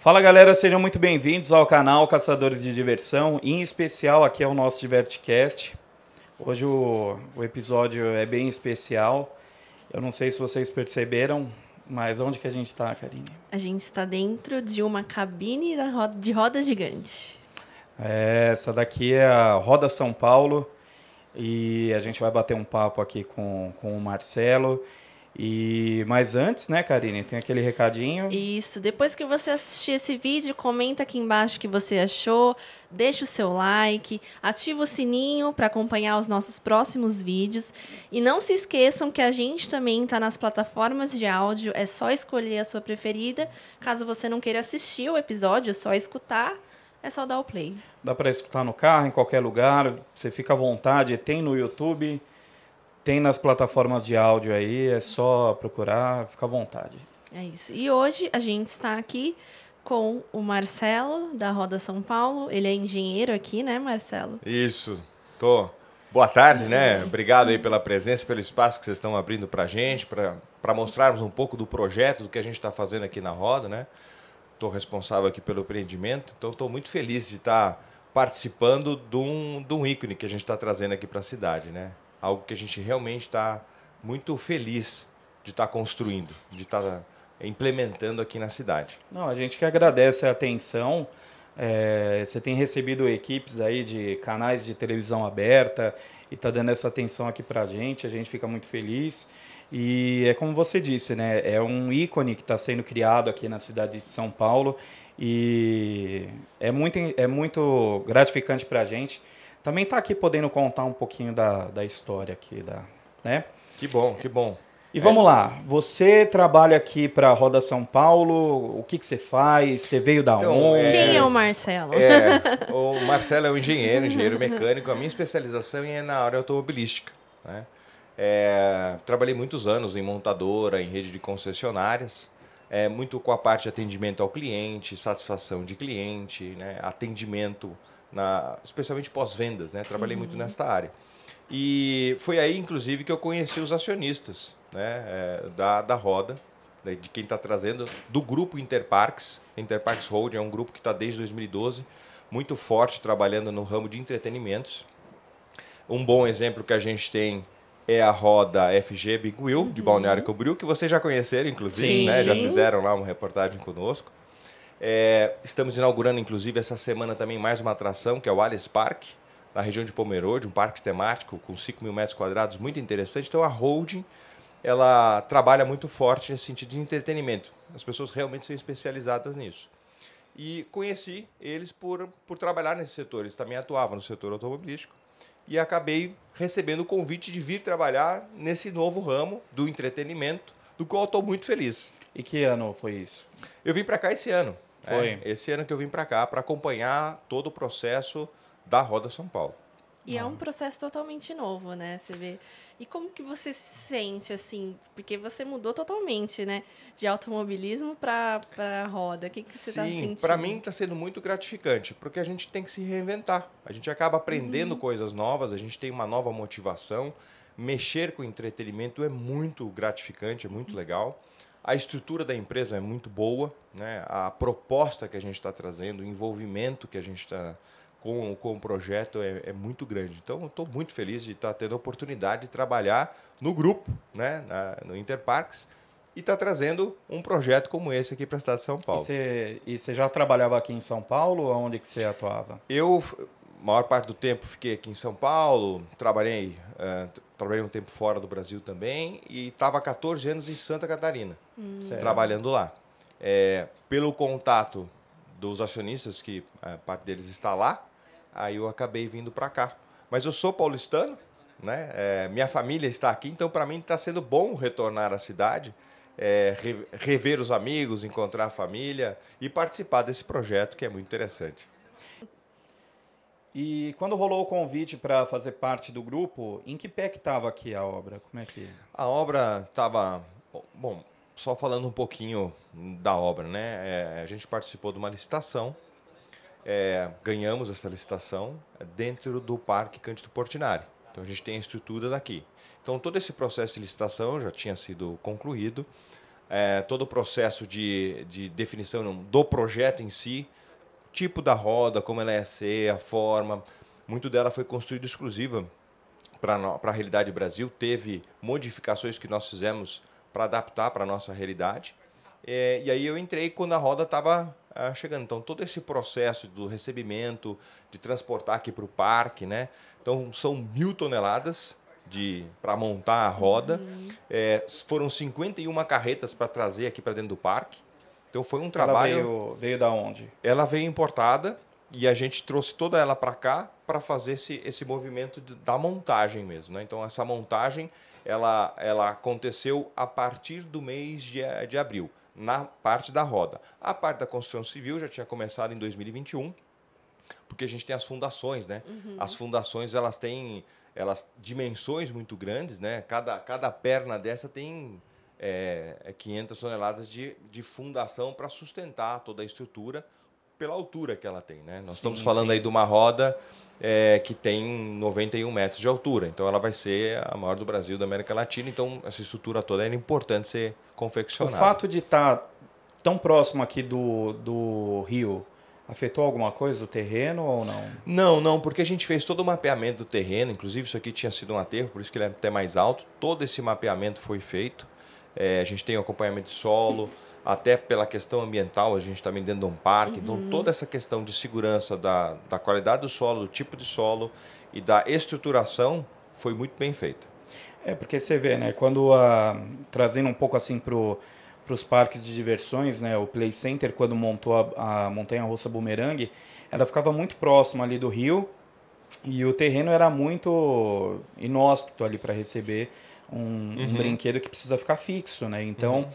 Fala galera, sejam muito bem-vindos ao canal Caçadores de Diversão, em especial aqui é o nosso Divertcast. Hoje o, o episódio é bem especial. Eu não sei se vocês perceberam, mas onde que a gente está, Karine? A gente está dentro de uma cabine da roda, de roda gigante. É, essa daqui é a Roda São Paulo e a gente vai bater um papo aqui com, com o Marcelo. E mas antes, né, Karine, tem aquele recadinho. Isso. Depois que você assistir esse vídeo, comenta aqui embaixo o que você achou, deixa o seu like, ativa o sininho para acompanhar os nossos próximos vídeos e não se esqueçam que a gente também está nas plataformas de áudio. É só escolher a sua preferida. Caso você não queira assistir o episódio, é só escutar. É só dar o play. Dá para escutar no carro, em qualquer lugar. Você fica à vontade. Tem no YouTube. Tem nas plataformas de áudio aí, é só procurar, fica à vontade. É isso. E hoje a gente está aqui com o Marcelo, da Roda São Paulo. Ele é engenheiro aqui, né, Marcelo? Isso. Tô. Boa tarde, né? Obrigado aí pela presença, pelo espaço que vocês estão abrindo para a gente, para mostrarmos um pouco do projeto, do que a gente está fazendo aqui na Roda, né? Estou responsável aqui pelo empreendimento, então estou muito feliz de estar tá participando de um, de um ícone que a gente está trazendo aqui para a cidade, né? Algo que a gente realmente está muito feliz de estar tá construindo, de estar tá implementando aqui na cidade. Não, a gente que agradece a atenção. É, você tem recebido equipes aí de canais de televisão aberta e está dando essa atenção aqui para a gente. A gente fica muito feliz. E é como você disse, né? É um ícone que está sendo criado aqui na cidade de São Paulo e é muito, é muito gratificante para a gente também está aqui podendo contar um pouquinho da, da história aqui, da, né? Que bom, que bom. E vamos é. lá, você trabalha aqui para a Roda São Paulo, o que, que você faz? Você veio da então, onde? É, Quem é o Marcelo? É, o Marcelo é um engenheiro, engenheiro mecânico. A minha especialização é na área automobilística. Né? É, trabalhei muitos anos em montadora, em rede de concessionárias, é, muito com a parte de atendimento ao cliente, satisfação de cliente, né? atendimento na, especialmente pós-vendas, né? Trabalhei uhum. muito nesta área. E foi aí, inclusive, que eu conheci os acionistas né? É, da, da roda, né? de quem está trazendo, do grupo Interparks. Interparks Hold é um grupo que está desde 2012, muito forte, trabalhando no ramo de entretenimentos. Um bom exemplo que a gente tem é a roda FG Big Wheel, uhum. de Balneário Camboriú, que vocês já conheceram, inclusive, sim, né? Sim. Já fizeram lá uma reportagem conosco. É, estamos inaugurando, inclusive, essa semana também mais uma atração, que é o Alice Park, na região de Pomerode, um parque temático com 5 mil metros quadrados, muito interessante. Então, a holding ela trabalha muito forte nesse sentido de entretenimento. As pessoas realmente são especializadas nisso. E conheci eles por, por trabalhar nesse setor. Eles também atuavam no setor automobilístico. E acabei recebendo o convite de vir trabalhar nesse novo ramo do entretenimento, do qual estou muito feliz. E que ano foi isso? Eu vim para cá esse ano. Foi. É, esse ano que eu vim para cá para acompanhar todo o processo da Roda São Paulo. E é um processo totalmente novo, né? Você vê. E como que você se sente assim? Porque você mudou totalmente, né? De automobilismo para a roda. O que, que você está sentindo? Sim, para mim está sendo muito gratificante, porque a gente tem que se reinventar. A gente acaba aprendendo uhum. coisas novas, a gente tem uma nova motivação. Mexer com entretenimento é muito gratificante, é muito legal. A estrutura da empresa é muito boa, né? a proposta que a gente está trazendo, o envolvimento que a gente está com, com o projeto é, é muito grande. Então, estou muito feliz de estar tá tendo a oportunidade de trabalhar no grupo, né? Na, no Interparks, e estar tá trazendo um projeto como esse aqui para a cidade de São Paulo. E você já trabalhava aqui em São Paulo? Onde que você atuava? Eu, maior parte do tempo, fiquei aqui em São Paulo, trabalhei uh, trabalhei um tempo fora do Brasil também e estava 14 anos em Santa Catarina, hum. trabalhando lá. É, pelo contato dos acionistas, que a parte deles está lá, aí eu acabei vindo para cá. Mas eu sou paulistano, né? É, minha família está aqui, então para mim está sendo bom retornar à cidade, é, rever os amigos, encontrar a família e participar desse projeto que é muito interessante. E quando rolou o convite para fazer parte do grupo, em que pé que estava aqui a obra? Como é que? A obra estava, bom, só falando um pouquinho da obra, né? É, a gente participou de uma licitação, é, ganhamos essa licitação dentro do Parque Cândido Portinari. Então a gente tem a estrutura daqui. Então todo esse processo de licitação já tinha sido concluído. é, todo o processo de, de definição do projeto em si, tipo da roda, como ela ia ser, a forma. Muito dela foi construída exclusiva para a realidade Brasil. Teve modificações que nós fizemos para adaptar para a nossa realidade. É, e aí eu entrei quando a roda estava ah, chegando. Então, todo esse processo do recebimento, de transportar aqui para o parque, né? Então, são mil toneladas para montar a roda. Uhum. É, foram 51 carretas para trazer aqui para dentro do parque. Então, foi um trabalho... Ela veio, veio da onde? Ela veio importada e a gente trouxe toda ela para cá para fazer esse, esse movimento de, da montagem mesmo. Né? Então, essa montagem ela, ela aconteceu a partir do mês de, de abril, na parte da roda. A parte da construção civil já tinha começado em 2021, porque a gente tem as fundações, né? Uhum. As fundações elas têm elas dimensões muito grandes, né? Cada, cada perna dessa tem é, 500 toneladas de, de fundação para sustentar toda a estrutura pela altura que ela tem, né? Nós sim, estamos falando sim. aí de uma roda é, que tem 91 metros de altura. Então ela vai ser a maior do Brasil, da América Latina. Então essa estrutura toda era importante ser confeccionada. O fato de estar tá tão próximo aqui do, do rio afetou alguma coisa o terreno ou não? Não, não, porque a gente fez todo o mapeamento do terreno. Inclusive isso aqui tinha sido um aterro, por isso que ele é até mais alto. Todo esse mapeamento foi feito. É, a gente tem o acompanhamento de solo até pela questão ambiental, a gente está dentro de um parque, então uhum. então toda essa questão de segurança da, da qualidade do solo, do tipo de solo e da estruturação foi muito bem feita. É porque você vê, né, quando a, trazendo um pouco assim para os parques de diversões, né, o Play Center, quando montou a, a montanha-russa Boomerang, ela ficava muito próxima ali do rio e o terreno era muito inóspito ali para receber um, uhum. um, brinquedo que precisa ficar fixo, né? Então, uhum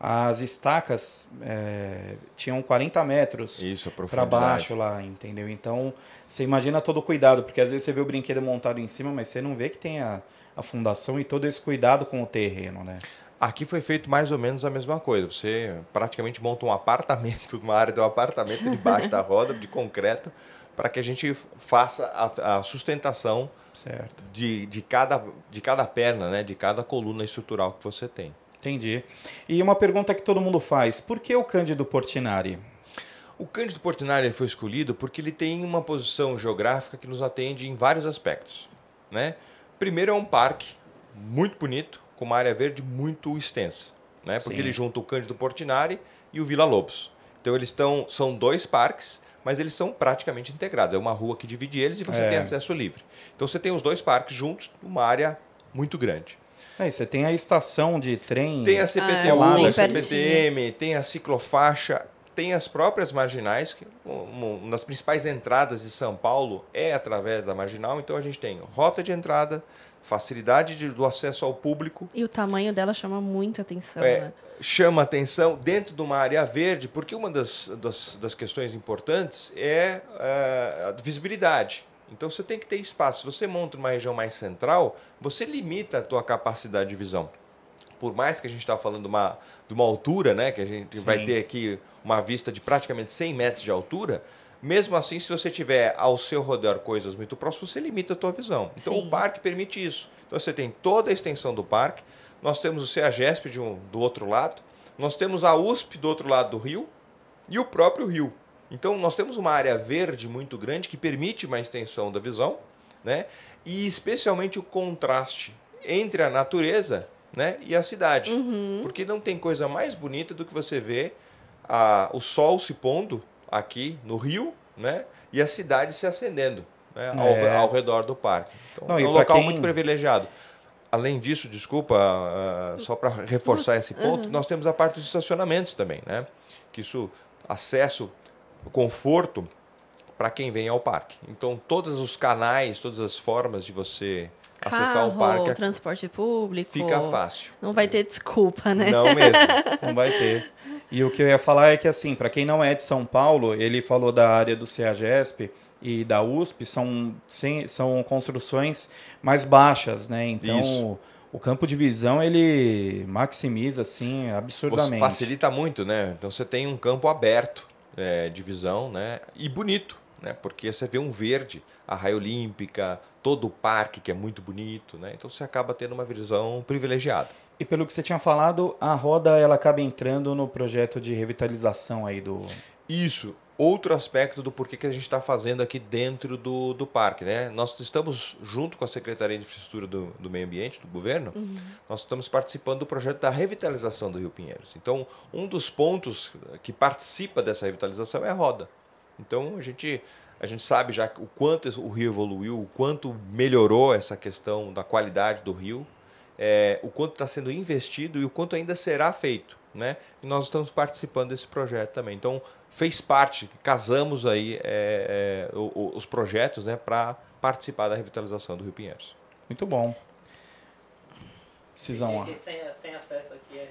as estacas é, tinham 40 metros para baixo lá, entendeu? Então, você imagina todo o cuidado, porque às vezes você vê o brinquedo montado em cima, mas você não vê que tem a, a fundação e todo esse cuidado com o terreno, né? Aqui foi feito mais ou menos a mesma coisa. Você praticamente monta um apartamento, uma área de um apartamento debaixo da roda de concreto, para que a gente faça a, a sustentação certo. De, de, cada, de cada perna, né? de cada coluna estrutural que você tem. Entendi. E uma pergunta que todo mundo faz: por que o Cândido Portinari? O Cândido Portinari foi escolhido porque ele tem uma posição geográfica que nos atende em vários aspectos. Né? Primeiro, é um parque muito bonito, com uma área verde muito extensa. Né? Porque Sim. ele junta o Cândido Portinari e o Vila Lobos. Então, eles estão, são dois parques, mas eles são praticamente integrados. É uma rua que divide eles e você é. tem acesso livre. Então, você tem os dois parques juntos, numa área muito grande. É, você tem a estação de trem. Tem a CPTU, ah, a CPTM, tem a ciclofaixa, tem as próprias marginais, que uma das principais entradas de São Paulo é através da marginal, então a gente tem rota de entrada, facilidade de, do acesso ao público. E o tamanho dela chama muita atenção, é, né? Chama atenção dentro de uma área verde, porque uma das, das, das questões importantes é, é a visibilidade. Então você tem que ter espaço. Se você monta uma região mais central, você limita a tua capacidade de visão. Por mais que a gente está falando de uma, de uma altura, né, que a gente Sim. vai ter aqui uma vista de praticamente 100 metros de altura, mesmo assim, se você tiver ao seu redor coisas muito próximas, você limita a tua visão. Então Sim. o parque permite isso. Então você tem toda a extensão do parque, nós temos o CEAGESP de um, do outro lado, nós temos a USP do outro lado do rio e o próprio rio. Então, nós temos uma área verde muito grande que permite uma extensão da visão, né? e especialmente o contraste entre a natureza né? e a cidade. Uhum. Porque não tem coisa mais bonita do que você ver a, o sol se pondo aqui no rio né? e a cidade se acendendo né? É. ao, ao, redor do parque. Então, não, é um local quem... muito privilegiado. Além disso, desculpa, uh, só para reforçar esse ponto, uhum. nós temos a parte dos estacionamentos também, né? Que isso, acesso conforto para quem vem ao parque. Então, todos os canais, todas as formas de você Carro, acessar o parque. transporte público. Fica fácil. Não vai ter desculpa, né? Não mesmo. não vai ter. E o que eu ia falar é que, assim, para quem não é de São Paulo, ele falou da área do CEAGESP e da USP, são, são construções mais baixas, né? Então. Isso o campo de visão ele maximiza assim absurdamente. Você facilita muito, né? Então você tem um campo aberto é, de visão, né? E bonito. né? Porque você vê um verde, a raia olímpica, todo o parque que é muito bonito, né? Então você acaba tendo uma visão privilegiada. E pelo que você tinha falado, a roda ela acaba entrando no projeto de revitalização aí do. Isso. Outro aspecto do porquê que a gente está fazendo aqui dentro do, do parque. Né? Nós estamos, junto com a Secretaria de Infraestrutura do, do Meio Ambiente, do governo, uhum. nós estamos participando do projeto da revitalização do Rio Pinheiros. Então, um dos pontos que participa dessa revitalização é a roda. Então, a gente, a gente sabe já o quanto o rio evoluiu, o quanto melhorou essa questão da qualidade do rio é, o quanto está sendo investido e o quanto ainda será feito. Né? E nós estamos participando desse projeto também. Então, fez parte, casamos aí é, é, os projetos né, para participar da revitalização do Rio Pinheiros. Muito bom. Cisão lá. Sem, sem acesso aqui é.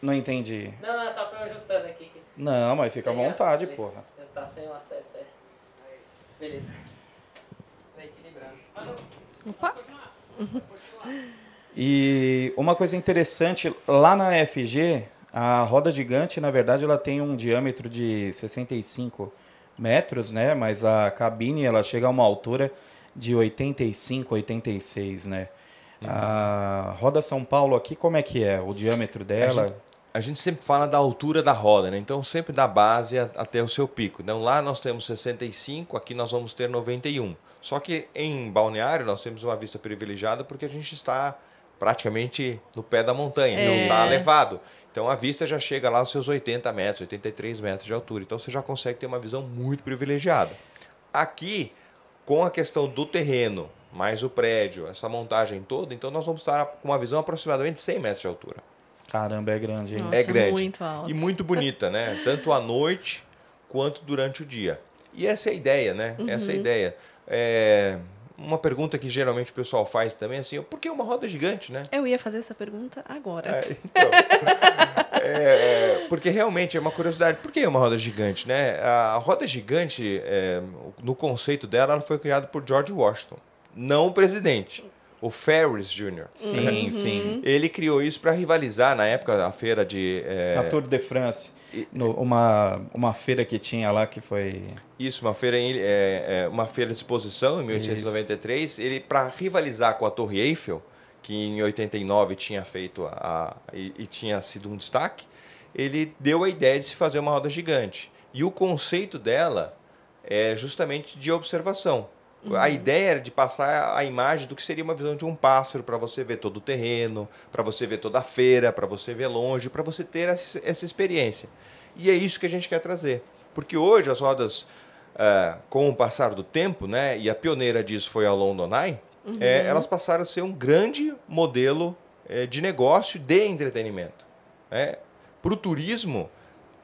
Não entendi. Não, não, só para ajustando aqui. Não, mas fica sem à vontade, a... porra. Está sem o acesso, é. Beleza. Vai equilibrando. Opa! E uma coisa interessante, lá na FG, a roda gigante, na verdade, ela tem um diâmetro de 65 metros, né? Mas a cabine, ela chega a uma altura de 85, 86, né? Uhum. A roda São Paulo aqui, como é que é? O diâmetro dela? A gente, a gente sempre fala da altura da roda, né? Então, sempre da base até o seu pico. Então, lá nós temos 65, aqui nós vamos ter 91. Só que em Balneário nós temos uma vista privilegiada porque a gente está praticamente no pé da montanha, é. não está elevado. Então a vista já chega lá aos seus 80 metros, 83 metros de altura. Então você já consegue ter uma visão muito privilegiada. Aqui, com a questão do terreno, mais o prédio, essa montagem toda, então nós vamos estar com uma visão aproximadamente 100 metros de altura. Caramba, é grande, hein? Nossa, é grande. Muito alto. E muito bonita, né? Tanto à noite quanto durante o dia. E essa é a ideia, né? Uhum. Essa é a ideia. É, uma pergunta que geralmente o pessoal faz também, assim, por que uma roda gigante, né? Eu ia fazer essa pergunta agora. É, então, é, é, porque realmente é uma curiosidade. Por que uma roda gigante, né? A roda gigante, é, no conceito dela, ela foi criada por George Washington, não o presidente. O Ferris Jr. Sim, uhum. sim. Ele criou isso para rivalizar na época a feira de. É... A Tour de France. No, uma, uma feira que tinha lá que foi. Isso, uma feira, em, é, é, uma feira de exposição em 1893. Isso. Ele, para rivalizar com a Torre Eiffel, que em 89 tinha feito a, a e, e, tinha sido um destaque, ele deu a ideia de se fazer uma roda gigante. E o conceito dela é justamente de observação. Uhum. A ideia era de passar a imagem do que seria uma visão de um pássaro, para você ver todo o terreno, para você ver toda a feira, para você ver longe, para você ter essa, essa experiência. E é isso que a gente quer trazer. Porque hoje as rodas, uh, com o passar do tempo, né, e a pioneira disso foi a London Eye, uhum. é, elas passaram a ser um grande modelo é, de negócio de entretenimento. Né? Para o turismo,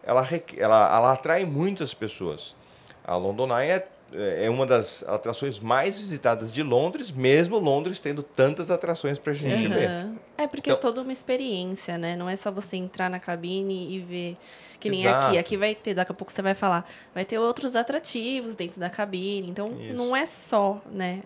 ela, ela, ela atrai muitas pessoas. A London Eye é é uma das atrações mais visitadas de Londres, mesmo Londres tendo tantas atrações para a gente uhum. ver. É porque então, é toda uma experiência, né? Não é só você entrar na cabine e ver que nem Exato. aqui. Aqui vai ter, daqui a pouco você vai falar, vai ter outros atrativos dentro da cabine. Então Isso. não é só, né?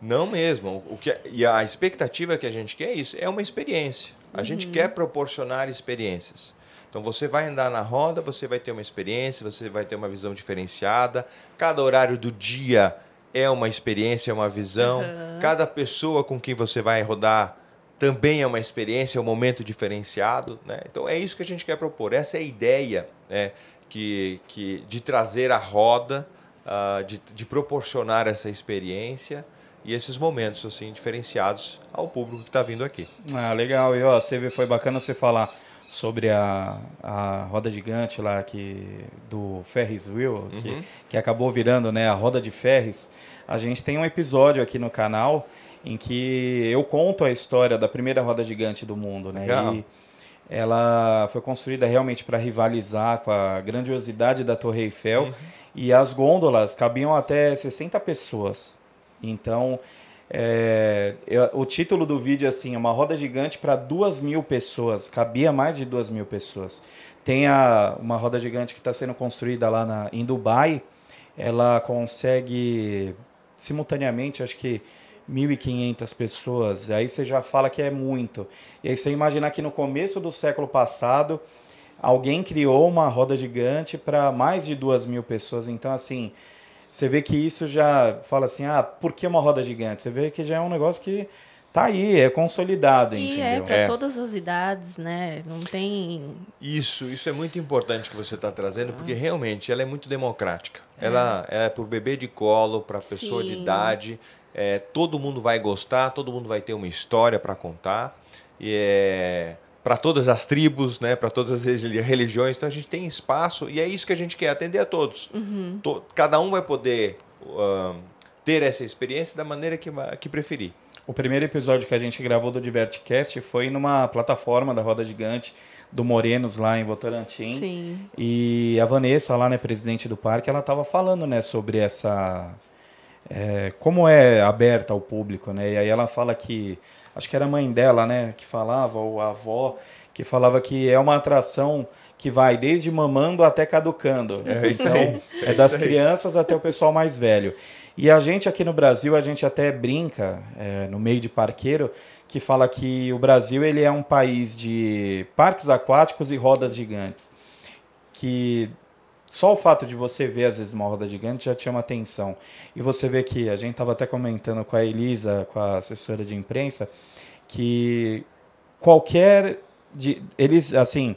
Não mesmo. O que, e a expectativa que a gente quer é isso, é uma experiência. A uhum. gente quer proporcionar experiências. Então você vai andar na roda, você vai ter uma experiência, você vai ter uma visão diferenciada. Cada horário do dia é uma experiência, é uma visão. Uhum. Cada pessoa com quem você vai rodar também é uma experiência, é um momento diferenciado. Né? Então é isso que a gente quer propor. Essa é a ideia né? que, que, de trazer a roda, uh, de, de proporcionar essa experiência e esses momentos assim diferenciados ao público que está vindo aqui. Ah, legal. E ó, você foi bacana você falar sobre a, a roda gigante lá que do Ferris Wheel, uhum. que, que acabou virando né, a roda de Ferris. A gente tem um episódio aqui no canal em que eu conto a história da primeira roda gigante do mundo, né? Legal. E ela foi construída realmente para rivalizar com a grandiosidade da Torre Eiffel uhum. e as gôndolas cabiam até 60 pessoas. Então, é, eu, o título do vídeo é assim, uma roda gigante para duas mil pessoas, cabia mais de duas mil pessoas. Tem a, uma roda gigante que está sendo construída lá na, em Dubai, ela consegue simultaneamente, acho que 1.500 pessoas. Aí você já fala que é muito. E aí você imaginar que no começo do século passado alguém criou uma roda gigante para mais de duas mil pessoas. Então, assim, você vê que isso já fala assim, ah, por que uma roda gigante? Você vê que já é um negócio que tá aí, é consolidado, E entendeu? é para É. todas as idades, né? Não tem. Isso, isso é muito importante que você está trazendo, porque realmente ela é muito democrática. Ela é para o bebê de colo, para a pessoa de Sim. idade. é, todo mundo vai gostar, todo mundo vai ter uma história para contar. E é para todas as tribos, né, para todas as religi- religiões. Então a gente tem espaço e é isso que a gente quer atender a todos. To- cada um vai poder ahn, ter essa experiência da maneira que, que preferir. O primeiro episódio que a gente gravou do Divertcast foi numa plataforma da Roda Gigante do Morenos lá em Votorantim. Sim. E a Vanessa, lá, né, presidente do parque, ela estava falando, né, sobre essa. é, como é aberta ao público, né? E aí ela fala que. Acho que era a mãe dela, né, que falava, ou a avó, que falava que é uma atração que vai desde mamando até caducando. É isso Então, aí, É, é das aí. crianças até o pessoal mais velho. E a gente aqui no Brasil, a gente até brinca, é, no meio de parqueiro, que fala que o Brasil ele é um país de parques aquáticos e rodas gigantes. Que só o fato de você ver, às vezes, uma roda gigante já chama atenção. E você vê que, a gente estava até comentando com a Elisa, com a assessora de imprensa, que qualquer. De, eles, assim,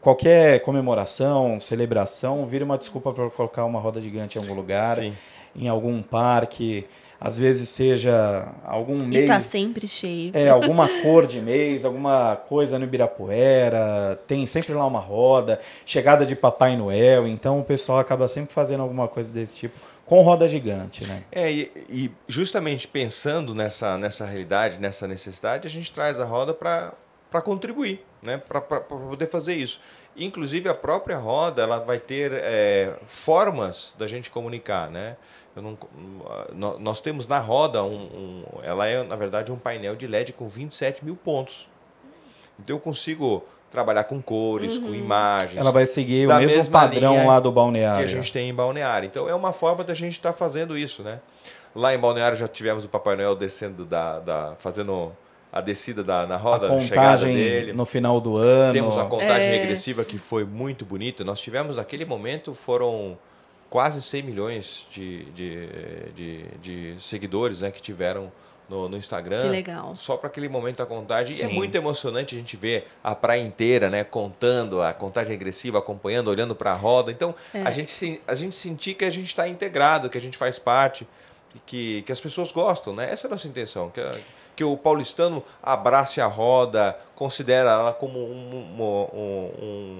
qualquer comemoração, celebração, vira uma desculpa para colocar uma roda gigante em algum lugar, Sim. em algum parque, às vezes seja algum E mês. tá sempre cheio. É, alguma cor de mês, alguma coisa no Ibirapuera, tem sempre lá uma roda, chegada de Papai Noel, então o pessoal acaba sempre fazendo alguma coisa desse tipo com roda gigante, né? É, e, e justamente pensando nessa, nessa realidade, nessa necessidade, a gente traz a roda para contribuir, né? para poder fazer isso. Inclusive, a própria roda ela vai ter é, formas da gente comunicar. Né? Eu não, nó- nós temos na roda, um, um- ela é, na verdade, um painel de LED com 27 mil pontos. Então, eu consigo trabalhar com cores, com imagens. Ela vai seguir o mesmo padrão lá do que balneário. a gente tem em Balneário. Então é uma forma da gente estar fazendo isso, né? Lá em Balneário já tivemos o Papai Noel descendo da, da fazendo a descida da na roda, a chegada contagem dele. no final do ano. Temos a contagem É. regressiva que foi muito bonita. Nós tivemos naquele momento foram quase 100 milhões de, de, de, de seguidores, né, que tiveram no, no Instagram. Que legal. Só para aquele momento da contagem. E é Sim. muito emocionante a gente ver a praia inteira, né? Contando a contagem regressiva, acompanhando, olhando para a roda. Então, É. a, gente, se- a gente sentir que a gente está integrado, que a gente faz parte, e que, que as pessoas gostam, né? Essa é a nossa intenção. Que, a- que o paulistano abrace a roda, considera ela como um, um,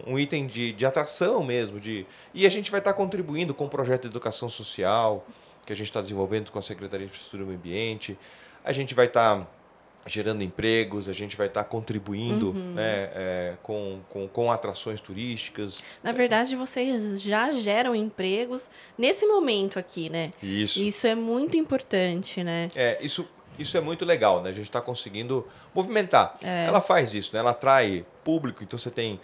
um- um item de, de atração mesmo. De, e a gente vai estar contribuindo com o projeto de educação social que a gente está desenvolvendo com a Secretaria de Infraestrutura e Meio Ambiente. A gente vai estar gerando empregos, a gente vai estar contribuindo né, é, com, com, com atrações turísticas. Na verdade, vocês já geram empregos nesse momento aqui, né? Isso. Isso é muito importante, né? É, isso, isso é muito legal, né? A gente está conseguindo movimentar. É. Ela faz isso, né? Ela atrai público, então você tem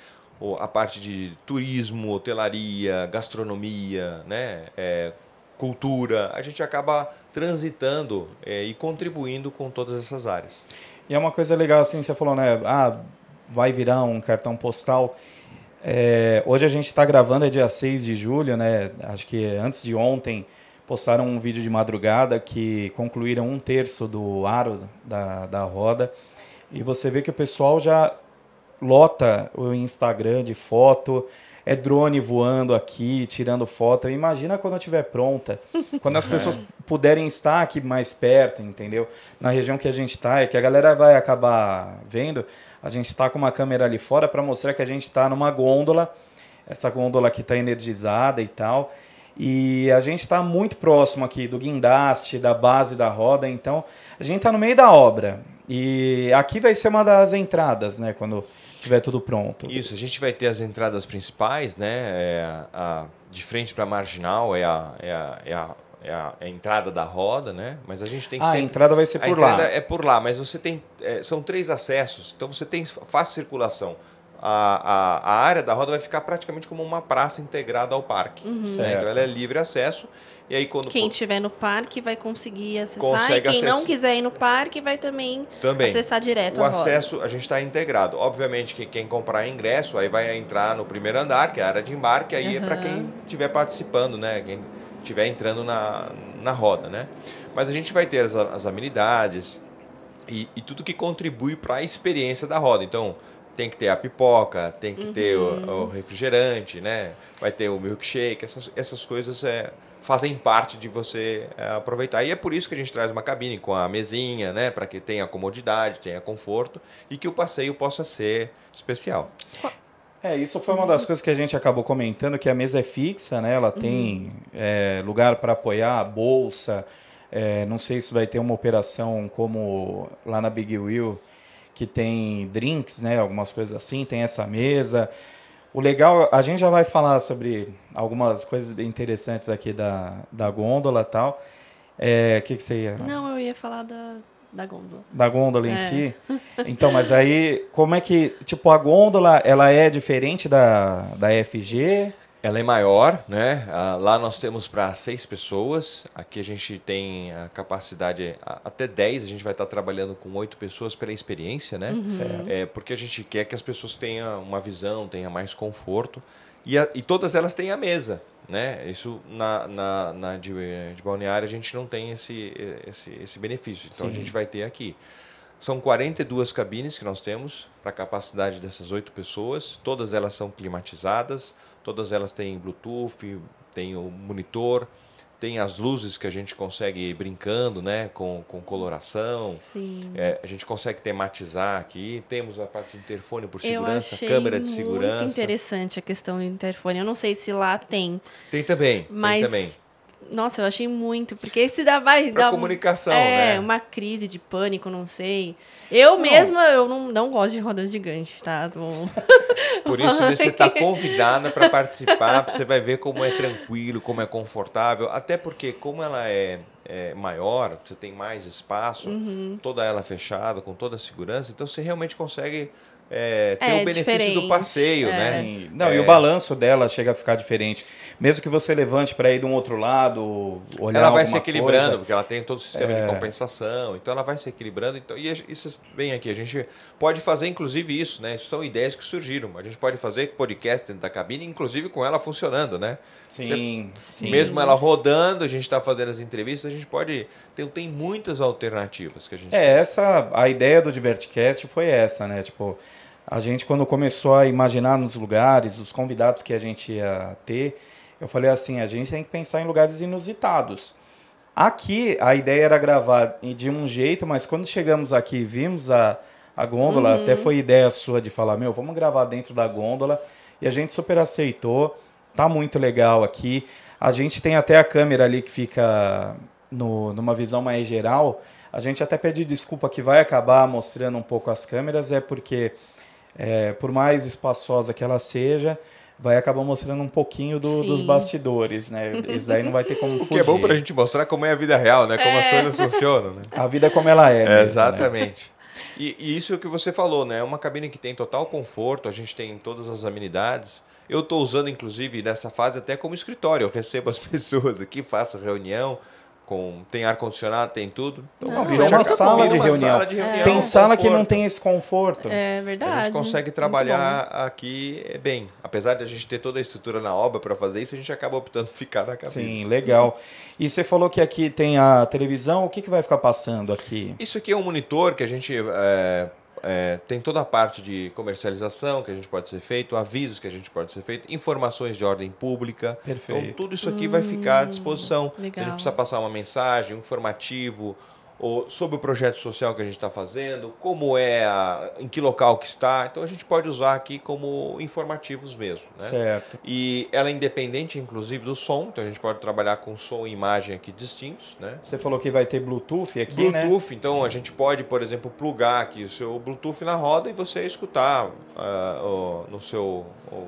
a parte de turismo, hotelaria, gastronomia, né? É, cultura. A gente acaba transitando é, e contribuindo com todas essas áreas. E é uma coisa legal, assim, você falou, né? Ah, vai virar um cartão postal. É, hoje a gente está gravando, é dia 6 de julho, né? Acho que antes de ontem postaram um vídeo de madrugada que concluíram um terço do aro da, da roda. E você vê que o pessoal já lota o Instagram de foto, é drone voando aqui, tirando foto. Imagina quando estiver pronta, quando as pessoas puderem estar aqui mais perto, entendeu? Na região que a gente está, é que a galera vai acabar vendo. A gente está com uma câmera ali fora para mostrar que a gente está numa gôndola. Essa gôndola aqui está energizada e tal. E a gente está muito próximo aqui do guindaste, da base da roda. Então, a gente está no meio da obra. E aqui vai ser uma das entradas, né? Quando tiver tudo pronto. Isso, a gente vai ter as entradas principais, né? É a, de frente para a marginal é a, é, a, é, a, é a- é a entrada da roda, né? Mas a gente tem Ah, a sempre- entrada vai ser a por lá. entrada é por lá, mas você tem. é, são três acessos, então você tem fácil circulação a, a, a área da roda vai ficar praticamente como uma praça integrada ao parque. né? Certo. Então ela é livre acesso. E aí quando Quem estiver no parque vai conseguir acessar Consegue e quem não quiser ir no parque vai também, Também. acessar direto o a roda. acesso a gente está integrado. Obviamente que quem comprar ingresso aí vai entrar no primeiro andar, que é a área de embarque, aí é para quem estiver participando, né? Quem estiver entrando na, na roda, né? Mas a gente vai ter as, as amenidades e, e tudo que contribui para a experiência da roda. Então tem que ter a pipoca, tem que ter o, o refrigerante, né? Vai ter o milkshake, essas, essas coisas é, fazem parte de você é, aproveitar. E é por isso que a gente traz uma cabine com a mesinha, né? Para que tenha comodidade, tenha conforto e que o passeio possa ser especial. É, isso foi uma das coisas que a gente acabou comentando, que a mesa é fixa, né? Ela tem é, lugar para apoiar, bolsa. é, não sei se vai ter uma operação como lá na Big Wheel, que tem drinks, né? Algumas coisas assim, tem essa mesa. O legal, a gente já vai falar sobre algumas coisas interessantes aqui da, da gôndola e tal. É, O que, que você ia... Não, eu ia falar da, da gôndola. Da gôndola em É. si? Então, mas aí, como é que... Tipo, a gôndola, ela é diferente da, da FG? Ela é maior, né? Ah, lá nós temos para seis pessoas. Aqui a gente tem a capacidade a- até 10. A gente vai estar trabalhando com oito pessoas pela experiência, né? Certo. É, porque a gente quer que as pessoas tenham uma visão, tenham mais conforto. E, a- e todas elas têm a mesa, né? Isso na, na, na de, de balneário a gente não tem esse, esse, esse benefício. Então a Sim. gente vai ter aqui. São 42 cabines que nós temos para a capacidade dessas oito pessoas. Todas elas são climatizadas, todas elas têm Bluetooth, tem o monitor, tem as luzes que a gente consegue ir brincando, né? Com, com coloração. Sim. É, a gente consegue tematizar aqui. Temos a parte de interfone por segurança, câmera de muito segurança. interessante a questão do interfone. Eu não sei se lá tem, Tem também, mas tem também. Nossa, eu achei muito, porque se dá vai Pra dar comunicação, é, né? uma crise de pânico, não sei. Eu mesma eu não, não gosto de roda gigante, tá? Tô- Por isso você está convidada para participar, você vai ver como é tranquilo, como é confortável. Até porque, como ela é, é maior, você tem mais espaço, Uhum. toda ela fechada, com toda a segurança, então você realmente consegue é, ter É, o benefício diferente, do passeio, é. né? Sim. Não, e É. o balanço dela chega a ficar diferente. Mesmo que você levante para ir de um outro lado, olhar ela vai se equilibrando, coisa. porque ela tem todo o sistema É. de compensação, então ela vai se equilibrando. Então, e isso vem aqui, a gente pode fazer inclusive isso, né? São ideias que surgiram. A gente pode fazer podcast dentro da cabine, inclusive com ela funcionando, né? Sim, sim. Mesmo ela rodando, a gente está fazendo as entrevistas, a gente pode. Tem, tem muitas alternativas que a gente. É, essa a ideia do Divertcast foi essa, né? Tipo, a gente quando começou a imaginar nos lugares, os convidados que a gente ia ter, eu falei assim, a gente tem que pensar em lugares inusitados. Aqui a ideia era gravar de um jeito, mas quando chegamos aqui e vimos a, a gôndola, até foi ideia sua de falar, meu, vamos gravar dentro da gôndola, e a gente super aceitou, tá muito legal aqui. A gente tem até a câmera ali que fica no, numa visão mais geral. A gente até pede desculpa que vai acabar mostrando um pouco as câmeras, é porque é, por mais espaçosa que ela seja, vai acabar mostrando um pouquinho do- dos bastidores, né? Isso daí não vai ter como O fugir. que é bom pra gente mostrar como é a vida real, né? Como as É. coisas funcionam, né? A vida é como ela é. É, mesmo, né? exatamente. E, e isso que você falou, né? É uma cabine que tem total conforto, a gente tem todas as amenidades. Eu estou usando, inclusive, nessa fase até como escritório. Eu recebo as pessoas aqui, faço reunião, com, tem ar-condicionado, tem tudo. Então, Não, virou uma sala de uma reunião. sala de reunião, Tem sala que não conforto. tem esse conforto. É verdade. A gente consegue trabalhar aqui é, bem. Apesar de a gente ter toda a estrutura na obra para fazer isso, a gente acaba optando por ficar na cabine. Sim, legal. E você falou que aqui tem a televisão, o que, que vai ficar passando aqui? Isso aqui é um monitor que a gente é, é, tem toda a parte de comercialização que a gente pode ser feito, avisos que a gente pode ser feito, informações de ordem pública. Perfeito. Então tudo isso aqui vai ficar à disposição. Se a legal. gente precisa passar uma mensagem, um informativo, ou sobre o projeto social que a gente está fazendo, como é, a, em que local que está. Então a gente pode usar aqui como informativos mesmo. Né? Certo. E ela é independente, inclusive, do som, então a gente pode trabalhar com som e imagem aqui distintos, né? Você falou que vai ter Bluetooth aqui, né? Bluetooth, então a gente pode, por exemplo, plugar aqui o seu Bluetooth na roda e você escutar o- no seu, o,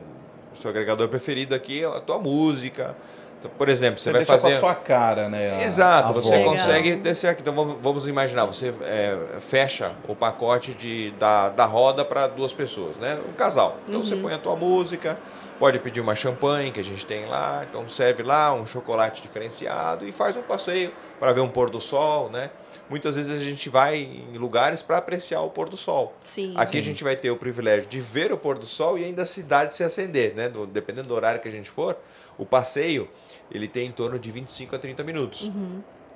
seu agregador preferido aqui a tua música, Então, por exemplo, você, Você, vai fazer. com a sua cara, né? a- Exato, a você volta. consegue descer aqui. Então vamos, vamos imaginar, você é, fecha o pacote de, da, da roda para duas pessoas, né? Um casal. Então você põe a tua música, pode pedir uma champanhe que a gente tem lá, então serve lá um chocolate diferenciado e faz um passeio para ver um pôr do sol, né? Muitas vezes a gente vai em lugares para apreciar o pôr do sol. Sim. Aqui a gente vai ter o privilégio de ver o pôr do sol e ainda a cidade se acender, né? Do- dependendo do horário que a gente for, o passeio ele tem em torno de 25 a 30 minutos.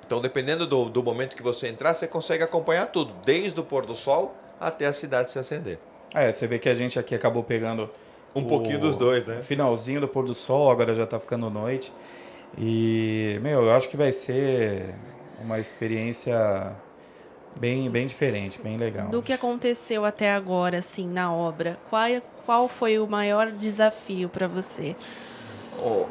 Então, dependendo do, do momento que você entrar, você consegue acompanhar tudo, desde o pôr do sol até a cidade se acender. É, você vê que a gente aqui acabou pegando Um o pouquinho dos dois, né? Finalzinho do pôr do sol, agora já tá ficando noite. E, meu, eu acho que vai ser uma experiência bem, bem diferente, bem legal. Do que aconteceu até agora, assim, na obra, qual, qual foi o maior desafio para você? Ó,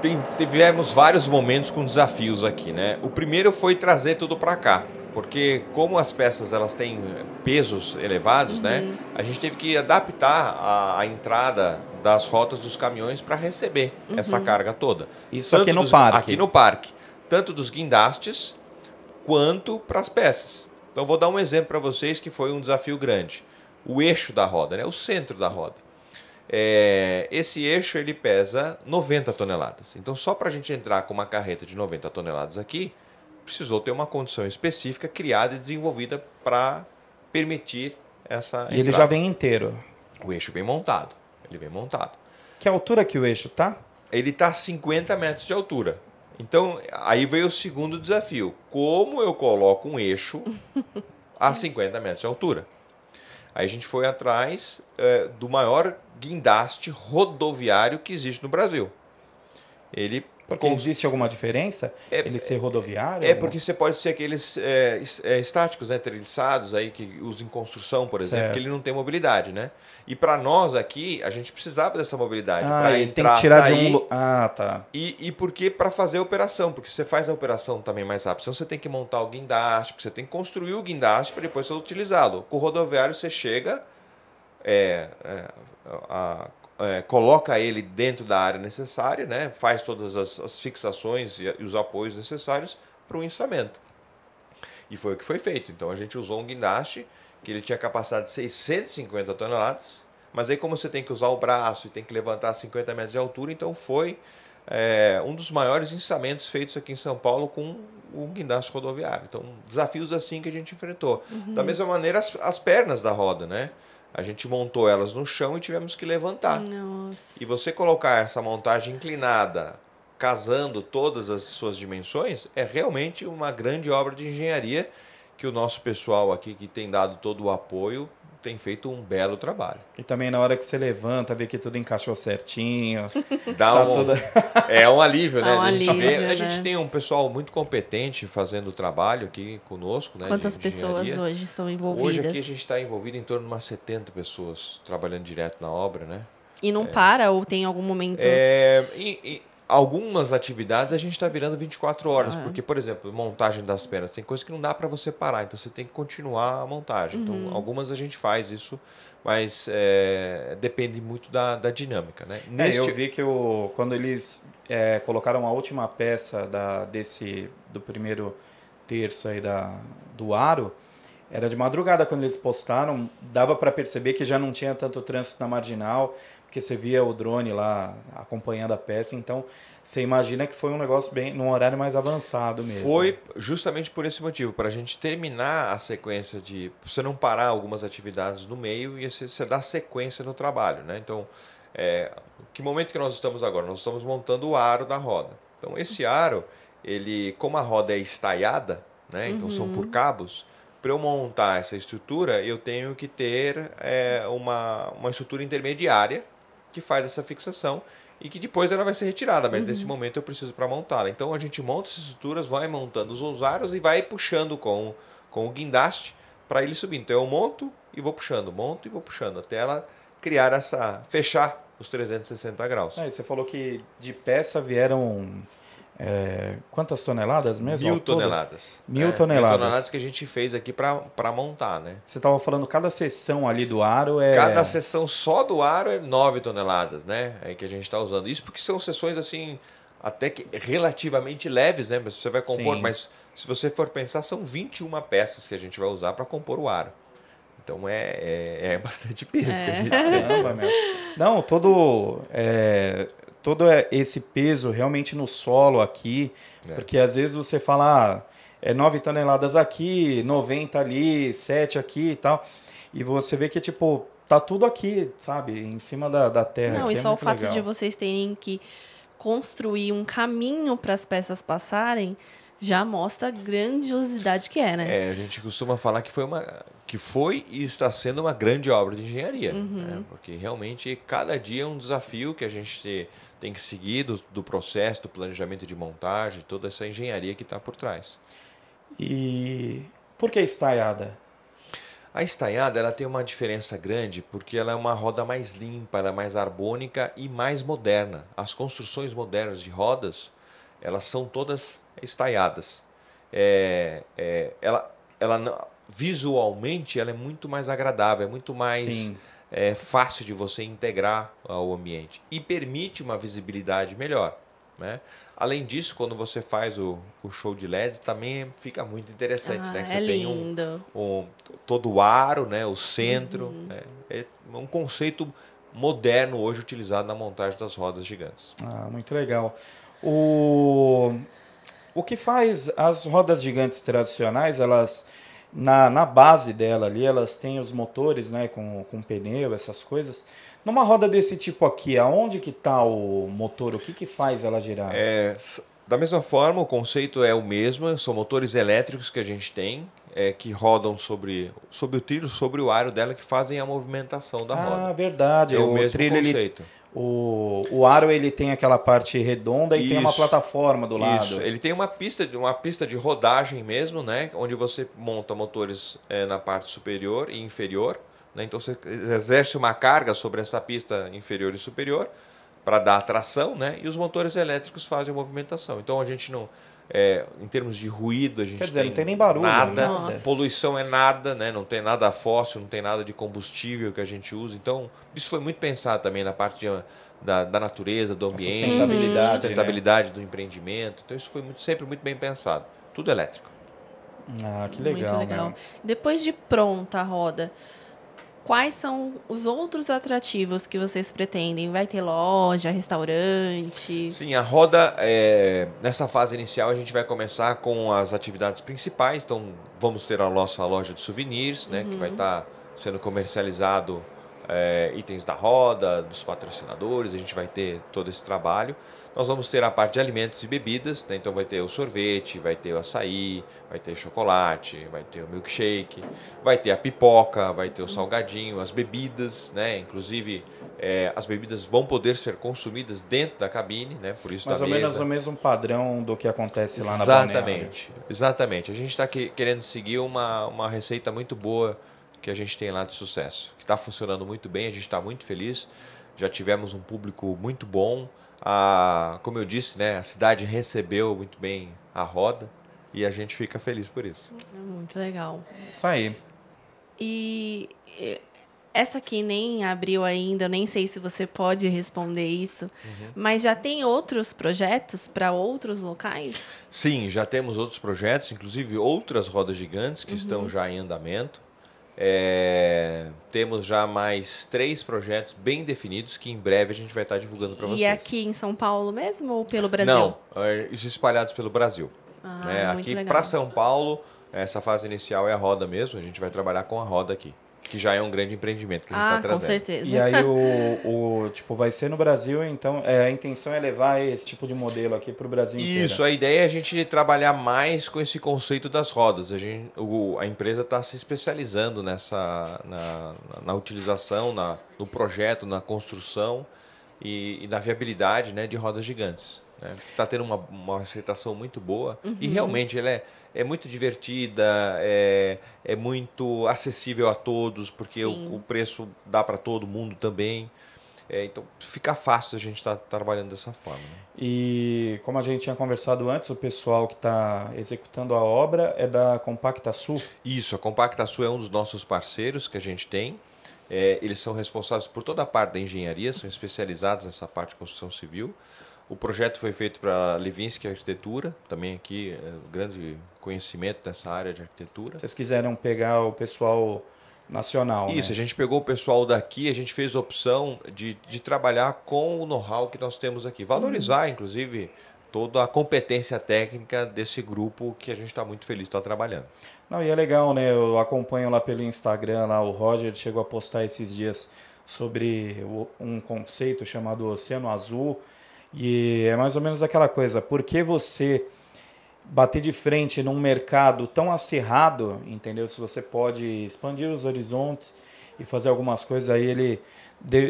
tem- tivemos vários momentos com desafios aqui, né? O primeiro foi trazer tudo para cá, porque como as peças elas têm eh, pesos elevados, né? A gente teve que adaptar a, a entrada das rotas dos caminhões para receber essa carga toda. Isso aqui no dos- parque. Aqui no parque, tanto dos guindastes quanto para as peças. Então vou dar um exemplo para vocês que foi um desafio grande. O eixo da roda, né? O centro da roda. É, esse eixo ele pesa 90 toneladas. Então, só para a gente entrar com uma carreta de 90 toneladas aqui, precisou ter uma condição específica criada e desenvolvida para permitir essa. E ele já vem inteiro. O eixo vem montado. Ele vem montado. Que altura que o eixo tá? Ele está a 50 metros de altura. Então, aí veio o segundo desafio. Como eu coloco um eixo a 50 metros de altura? Aí a gente foi atrás eh, do maior guindaste rodoviário que existe no Brasil. Ele Porque cons- existe alguma diferença? É- ele ser rodoviário? É porque você pode ser aqueles é, é, estáticos, né, treliçados aí que usam em construção, por exemplo, Certo. que ele não tem mobilidade, né? E para nós aqui a gente precisava dessa mobilidade Ah, para e tem entrar, que tirar sair, de um. Ah, tá. e, e porque para fazer a operação, porque você faz a operação também mais rápido. Então você tem que montar o guindaste, porque você tem que construir o guindaste para depois utilizá-lo. Com o rodoviário você chega, é, é, a- é, coloca ele dentro da área necessária, né? faz todas as, as fixações e, e os apoios necessários para o içamento. E foi o que foi feito. Então a gente usou um guindaste que ele tinha capacidade de 650 toneladas, mas aí como você tem que usar o braço e tem que levantar 50 metros de altura, então foi é, um dos maiores içamentos feitos aqui em São Paulo com o guindaste rodoviário. Então desafios assim que a gente enfrentou. Da mesma maneira as, as pernas da roda, né? A gente montou elas no chão e tivemos que levantar. Nossa. E você colocar essa montagem inclinada, casando todas as suas dimensões, é realmente uma grande obra de engenharia que o nosso pessoal aqui, que tem dado todo o apoio, tem feito um belo trabalho. E também na hora que você levanta, vê que tudo encaixou certinho. Dá Tá um, tudo- É um alívio, né? É um a gente, alívio, vê- a né? gente tem um pessoal muito competente fazendo o trabalho aqui conosco. Né, Quantas pessoas hoje estão envolvidas? Hoje aqui a gente está envolvido em torno de umas 70 pessoas trabalhando direto na obra, né? E não para ou tem algum momento... É, e- e algumas atividades a gente está virando 24 horas, Ah, é. porque, por exemplo, montagem das pernas, tem coisa que não dá para você parar, então você tem que continuar a montagem. Uhum. Então, algumas a gente faz isso, mas é, depende muito da, da dinâmica, né? É, Neste- eu vi que o, quando eles é, colocaram a última peça da, desse, do primeiro terço aí da, do aro, era de madrugada quando eles postaram, dava para perceber que já não tinha tanto trânsito na marginal, porque você via o drone lá acompanhando a peça, então você imagina que foi um negócio bem num horário mais avançado mesmo. Foi justamente por esse motivo, para a gente terminar a sequência de. pra você não parar algumas atividades no meio e você, você dar sequência no trabalho. Né? Então, é, que momento que nós estamos agora? Nós estamos montando o aro da roda. Então, esse aro, ele, como a roda é estaiada, né? então são por cabos, para eu montar essa estrutura, eu tenho que ter é, uma, uma estrutura intermediária que faz essa fixação e que depois ela vai ser retirada, mas nesse momento eu preciso para montá-la. Então a gente monta essas estruturas, vai montando os usaros e vai puxando com, com o guindaste para ele subir. Então eu monto e vou puxando, monto e vou puxando até ela criar essa fechar os 360 graus. É, você falou que de peça vieram é, quantas toneladas mesmo? Mil toneladas. Mil É, toneladas. Mil toneladas que a gente fez aqui para montar, né? Você estava falando cada seção ali do aro é Cada seção só do aro é 9 toneladas, né? Aí que a gente está usando. Isso porque são sessões assim até que relativamente leves, né? Mas você vai compor, Sim. mas se você for pensar, são 21 peças que a gente vai usar para compor o aro. Então é, é, é bastante peso que a gente tem. Não, todo, é, todo é- esse peso realmente no solo aqui, É. porque às vezes você fala, ah, é 9 toneladas aqui, 90 ali, 7 aqui e tal, e você vê que, tipo, tá tudo aqui, sabe, em cima da, da terra. Não, aqui, e é só o muito fato legal. de vocês terem que construir um caminho para as peças passarem já mostra a grandiosidade que é, né? É, a gente costuma falar que foi uma que foi e está sendo uma grande obra de engenharia, Uhum. né? porque realmente cada dia é um desafio que a gente tem que seguir do, do processo, do planejamento de montagem, toda essa engenharia que está por trás. E por que estaiada? A estaiada ela tem uma diferença grande porque ela é uma roda mais limpa, ela é mais harmônica e mais moderna. As construções modernas de rodas elas são todas estaiadas. É, é, ela, ela visualmente ela é muito mais agradável, é muito mais Sim. É, fácil de você integrar ao ambiente e permite uma visibilidade melhor. Né? Além disso, quando você faz o, o show de LEDs, também fica muito interessante. Ah, né? Que é você tem um, lindo. o- todo o aro, né, o centro. Uhum. né, é um conceito moderno hoje utilizado na montagem das rodas gigantes. Ah, muito legal. O, o que faz as rodas gigantes tradicionais, elas na, na base dela ali, elas têm os motores, né, com, com pneu, essas coisas. Numa roda desse tipo aqui, aonde que está o motor? O que que faz ela girar? É, da mesma forma, o conceito é o mesmo, são motores elétricos que a gente tem, é, que rodam sobre, sobre o trilho, sobre o aro dela, que fazem a movimentação da ah, roda. verdade. É o o mesmo trilho, ele, conceito. O, o aro ele tem aquela parte redonda e tem uma Isso. plataforma do lado. Isso, ele tem uma pista, de- uma pista de rodagem mesmo, né? Onde você monta motores eh, na parte superior e inferior. Né? Então você exerce uma carga sobre essa pista inferior e superior para dar tração, né? E os motores elétricos fazem a movimentação. Então a gente não. Eh, em termos de ruído, a gente Quer dizer, não tem nem barulho, Nada, nada. poluição é nada, né? Não tem nada fóssil, não tem nada de combustível que a gente usa. Então, isso foi muito pensado também na parte de- da, da natureza, do ambiente, sustentabilidade, sustentabilidade do empreendimento. Então, isso foi muito- sempre muito bem pensado. Tudo elétrico. Ah, que legal. Muito legal. meu. Depois de pronta a roda, quais são os outros atrativos que vocês pretendem? Vai ter loja, restaurante? Sim, a roda, é, nessa fase inicial, a gente vai começar com as atividades principais. Então, vamos ter a nossa loja de souvenirs, né, que vai estar sendo comercializado é, itens da roda, dos patrocinadores. A gente vai ter todo esse trabalho. Nós vamos ter a parte de alimentos e bebidas, né, então vai ter o sorvete, vai ter o açaí, vai ter chocolate, vai ter o milkshake, vai ter a pipoca, vai ter o salgadinho, as bebidas, né, inclusive é, as bebidas vão poder ser consumidas dentro da cabine, né? Por isso Mais ou mesa. menos o mesmo padrão do que acontece lá na balneária. Exatamente, exatamente. A gente está querendo seguir uma, uma receita muito boa que a gente tem lá de sucesso, que está funcionando muito bem, a gente está muito feliz. Já tivemos um público muito bom. A, como eu disse, né, a cidade recebeu muito bem a roda e a gente fica feliz por isso. É muito legal. Isso aí. E essa aqui nem abriu ainda, eu nem sei se você pode responder isso, Uhum. mas já tem outros projetos para outros locais? Sim, já temos outros projetos, inclusive outras rodas gigantes que estão já em andamento. É, temos já mais três projetos bem definidos que em breve a gente vai estar divulgando para vocês. E aqui em São Paulo mesmo ou pelo Brasil? Não, é, isso espalhados pelo Brasil. Ah, muito Aqui para São Paulo, essa fase inicial é a roda mesmo, a gente vai trabalhar com a roda aqui, que já é um grande empreendimento que a gente Ah, está com trazendo. certeza. E aí o, o tipo vai ser no Brasil, então é, a intenção é levar esse tipo de modelo aqui para o Brasil inteiro. Isso, a ideia é a gente trabalhar mais com esse conceito das rodas. A, gente, o- a empresa está se especializando nessa na, na- na utilização, na, no projeto, na construção e, e na viabilidade né, de rodas gigantes. Está tendo uma, uma aceitação muito boa e realmente ela é, é muito divertida, é, é muito acessível a todos, porque o, o preço dá para todo mundo também. É, então fica fácil a gente estar trabalhando dessa forma. né? E como a gente tinha conversado antes, o pessoal que está executando a obra é da Compacta Sul. Isso, a Compacta Sul é um dos nossos parceiros que a gente tem. É, eles são responsáveis por toda a parte da engenharia, são especializados nessa parte de construção civil. O projeto foi feito para Levinsky Arquitetura, também aqui, é, grande conhecimento nessa área de arquitetura. Vocês quiseram pegar o pessoal nacional, Isso, né? a gente pegou o pessoal daqui, a gente fez a opção de, de trabalhar com o know-how que nós temos aqui. Valorizar, inclusive, toda a competência técnica desse grupo que a gente está muito feliz de estar trabalhando. Não, e é legal, né? Eu acompanho lá pelo Instagram, lá o Roger chegou a postar esses dias sobre um conceito chamado Oceano Azul. E é mais ou menos aquela coisa, por que você bater de frente num mercado tão acirrado, entendeu? Se você pode expandir os horizontes e fazer algumas coisas, aí ele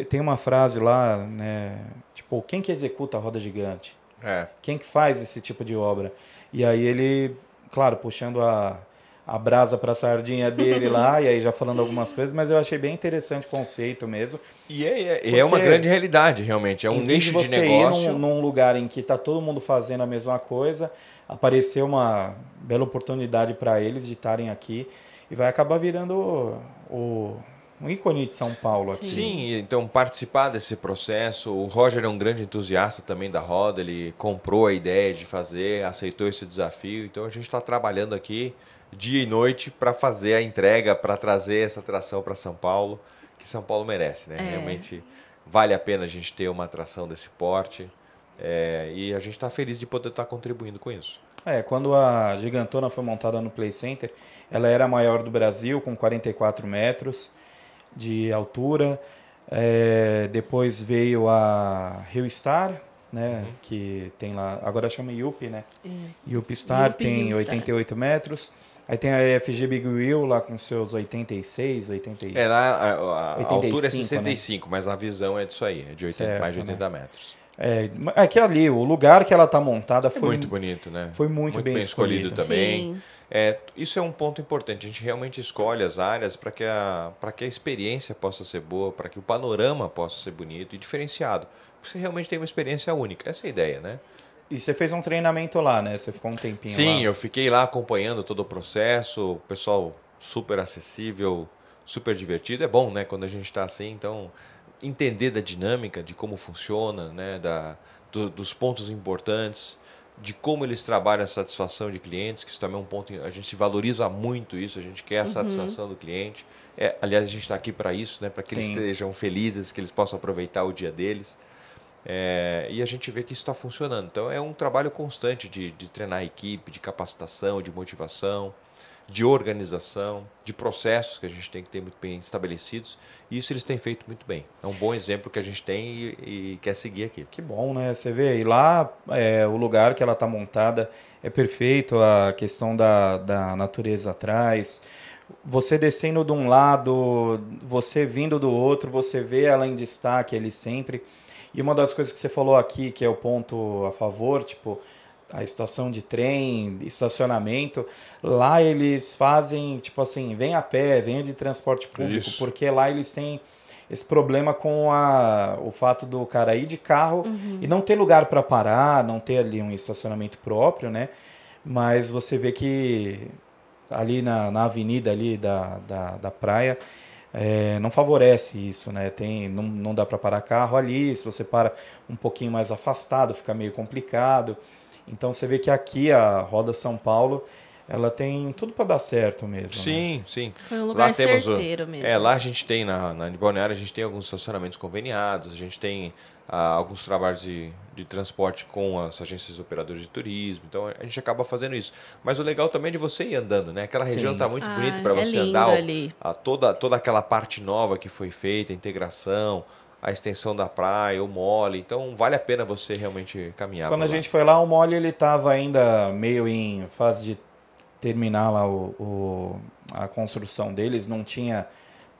tem uma frase lá, né? Tipo, quem que executa a roda gigante? É. quem que faz esse tipo de obra? E aí ele, claro, puxando a, a brasa para a sardinha dele lá, e aí já falando algumas coisas, mas eu achei bem interessante o conceito mesmo. E é, é- é uma grande realidade, realmente. É um nicho de de você negócio. ir num, num lugar em que tá todo mundo fazendo a mesma coisa, apareceu uma bela oportunidade para eles de estarem aqui e vai acabar virando o, o- um ícone de São Paulo aqui. Sim, então participar desse processo. O Roger é um grande entusiasta também da roda, ele comprou a ideia de fazer, aceitou esse desafio. Então a gente está trabalhando aqui dia e noite para fazer a entrega, para trazer essa atração para São Paulo, que São Paulo merece, né? É. Realmente vale a pena a gente ter uma atração desse porte. é, e a gente está feliz de poder estar contribuindo com isso. É, quando a Gigantona foi montada no Play Center, ela era a maior do Brasil, com 44 metros de altura. É, depois veio a Rio Star, né, que tem lá, agora chama Yupi, né? É. Yupi Star Yupi tem Rio Star. 88 metros. Aí tem a FG Big Wheel lá com seus 86, 80. É, lá a, a- a 85, altura é né? 65, mas a visão é disso aí, é de 80, Certo, mais de né? 80 metros. É, é que ali, o lugar que ela tá montada É foi muito bonito, né? foi muito bem escolhido escolhido. também. Sim. É, isso é um ponto importante. A gente realmente escolhe as áreas para que, a, para que a experiência possa ser boa, para que o panorama possa ser bonito e diferenciado. Você realmente tem uma experiência única. Essa é a ideia, né? E você fez um treinamento lá, né? Você ficou um tempinho Sim, lá. eu fiquei lá acompanhando todo o processo, o pessoal super acessível, super divertido. É bom, né? Quando a gente está assim, então entender da dinâmica, de como funciona, né? Da, do- dos pontos importantes, de como eles trabalham a satisfação de clientes, que isso também é um ponto. A gente valoriza muito isso, a gente quer a satisfação do cliente. É, aliás, a gente está aqui para isso, né? Para que eles Sim. estejam felizes, que eles possam aproveitar o dia deles. É, e a gente vê que isso está funcionando. Então é um trabalho constante de, de treinar a equipe, de capacitação, de motivação, de organização, de processos que a gente tem que ter muito bem estabelecidos. E isso eles têm feito muito bem. É um bom exemplo que a gente tem e, e quer seguir aqui. Que bom, né? Você vê, e lá é, o lugar que ela está montada é perfeito, a questão da, da natureza atrás. Você descendo de um lado, você vindo do outro, você vê ela em destaque ali sempre. E uma das coisas que você falou aqui, que é o ponto a favor, tipo, a estação de trem, estacionamento, lá eles fazem, tipo assim, vem a pé, venha de transporte público, Isso. porque lá eles têm esse problema com a, o fato do cara ir de carro e não ter lugar para parar, não ter ali um estacionamento próprio, né? Mas você vê que ali na, na avenida ali da, da, da praia é, não favorece isso, né? Tem, não, não dá para parar carro ali, se você para um pouquinho mais afastado fica meio complicado. Então você vê que aqui a Roda São Paulo ela tem tudo para dar certo mesmo. né? Sim, sim. Foi um lugar Lá temos o- certeiro mesmo. É, lá a gente tem, na, na de Balneário, a gente tem alguns estacionamentos conveniados, a gente tem alguns trabalhos de, de transporte com as agências operadoras de turismo, então a gente acaba fazendo isso. Mas o legal também é de você ir andando, né? Aquela região está muito Ah, bonita para é você andar. ali. a toda, toda aquela parte nova que foi feita, a integração, a extensão da praia, o mole. Então vale a pena você realmente caminhar. Quando a lá. gente foi lá, o Mole ele tava ainda meio em fase de terminar lá o, o- a construção deles, não tinha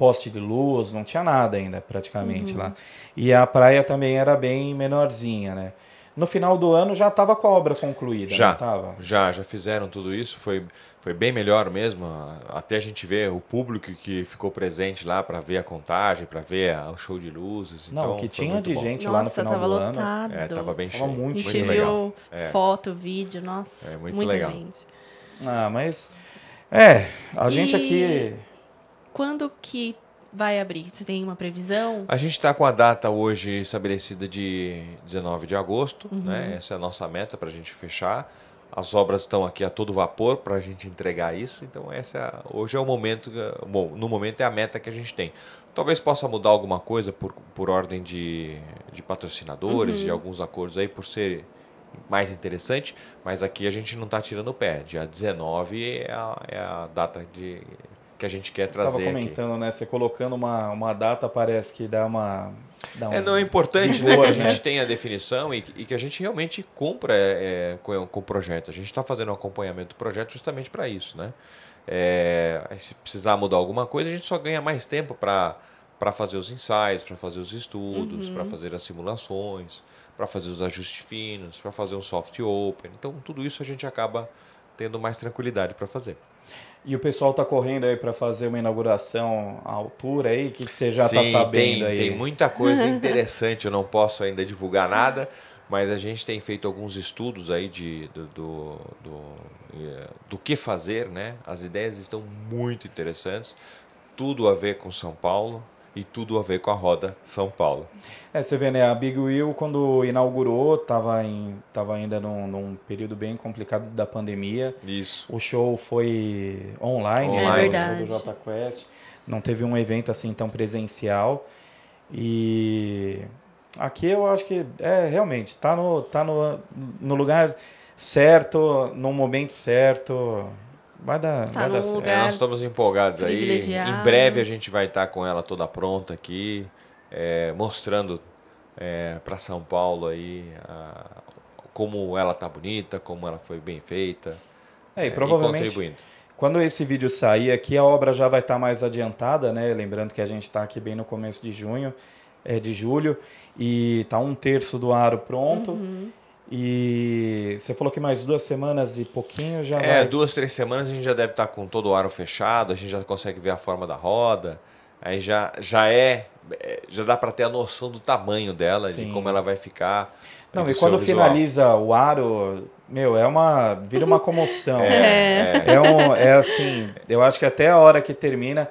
poste de luz, não tinha nada ainda praticamente lá. E a praia também era bem menorzinha, né? No final do ano já estava com a obra concluída, Já, não tava? já, já fizeram tudo isso, foi, foi bem melhor mesmo. Até a gente ver o público que ficou presente lá para ver a contagem, para ver a- o show de luzes. Não, então, o que tinha de bom. gente lá no Nossa, final tava do ano. lotado. É, tava bem Tava cheio. muito, A gente muito viu É. foto, vídeo, nossa, É, muito muita legal. gente. Ah, mas é, a gente E- aqui Quando que vai abrir? Você tem uma previsão? A gente está com a data hoje estabelecida de 19 de agosto, Uhum. né? Essa é a nossa meta para a gente fechar. As obras estão aqui a todo vapor para a gente entregar isso. Então, essa é hoje é o momento, que- bom, no momento é a meta que a gente tem. Talvez possa mudar alguma coisa por, por ordem de, de patrocinadores, Uhum. de alguns acordos aí, por ser mais interessante, mas aqui a gente não está tirando o pé. Dia 19 é a, é a data de, que a gente quer trazer aqui. comentando, né? Você colocando uma, uma data parece que dá uma. Dá um É, não é importante vigor, né, que a né? gente tenha a definição e, que- e que a gente realmente cumpra é, com, com o projeto. A gente está fazendo um acompanhamento do projeto justamente para isso. Né? É, se precisar mudar alguma coisa, a gente só ganha mais tempo para fazer os ensaios, para fazer os estudos, para fazer as simulações, para fazer os ajustes finos, para fazer um soft open. Então, tudo isso a gente acaba tendo mais tranquilidade para fazer. E o pessoal tá correndo aí para fazer uma inauguração à altura aí? O que, que você já tá Sim, sabendo tem, aí? Tem muita coisa interessante, eu não posso ainda divulgar nada, mas a gente tem feito alguns estudos aí de, do, do, do, eh, do que fazer, né? As ideias estão muito interessantes, tudo a ver com São Paulo e tudo a ver com a roda São Paulo. É, você vê, né? A Big Wheel, quando inaugurou, tava, em, tava ainda num, num período bem complicado da pandemia. Isso. O show foi online, É né, verdade. o show do Jota Quest. Não teve um evento assim tão presencial. E aqui eu acho que é realmente tá no tá no, no lugar certo, no momento certo. Vai dar, Tá vai dar certo. É, nós estamos empolgados aí. Em breve a gente vai estar com ela toda pronta aqui, é, mostrando para São Paulo aí a- como ela tá bonita, como ela foi bem feita. É, e é, provavelmente contribuindo. Quando esse vídeo sair aqui, a obra já vai estar mais adiantada, né? Lembrando que a gente está aqui bem no começo de junho, é, de julho, e tá um terço do aro pronto. Uhum. E você falou que mais duas semanas e pouquinho já É, vai. duas, três semanas a gente já deve estar com todo o aro fechado, a gente já consegue ver a forma da roda. Aí já, já é, é, já dá para ter a noção do tamanho dela, Sim. de como ela vai ficar. Não, e quando visual. finaliza o aro, meu, é uma. vira uma comoção. É, É, um, é assim, eu acho que até a hora que termina,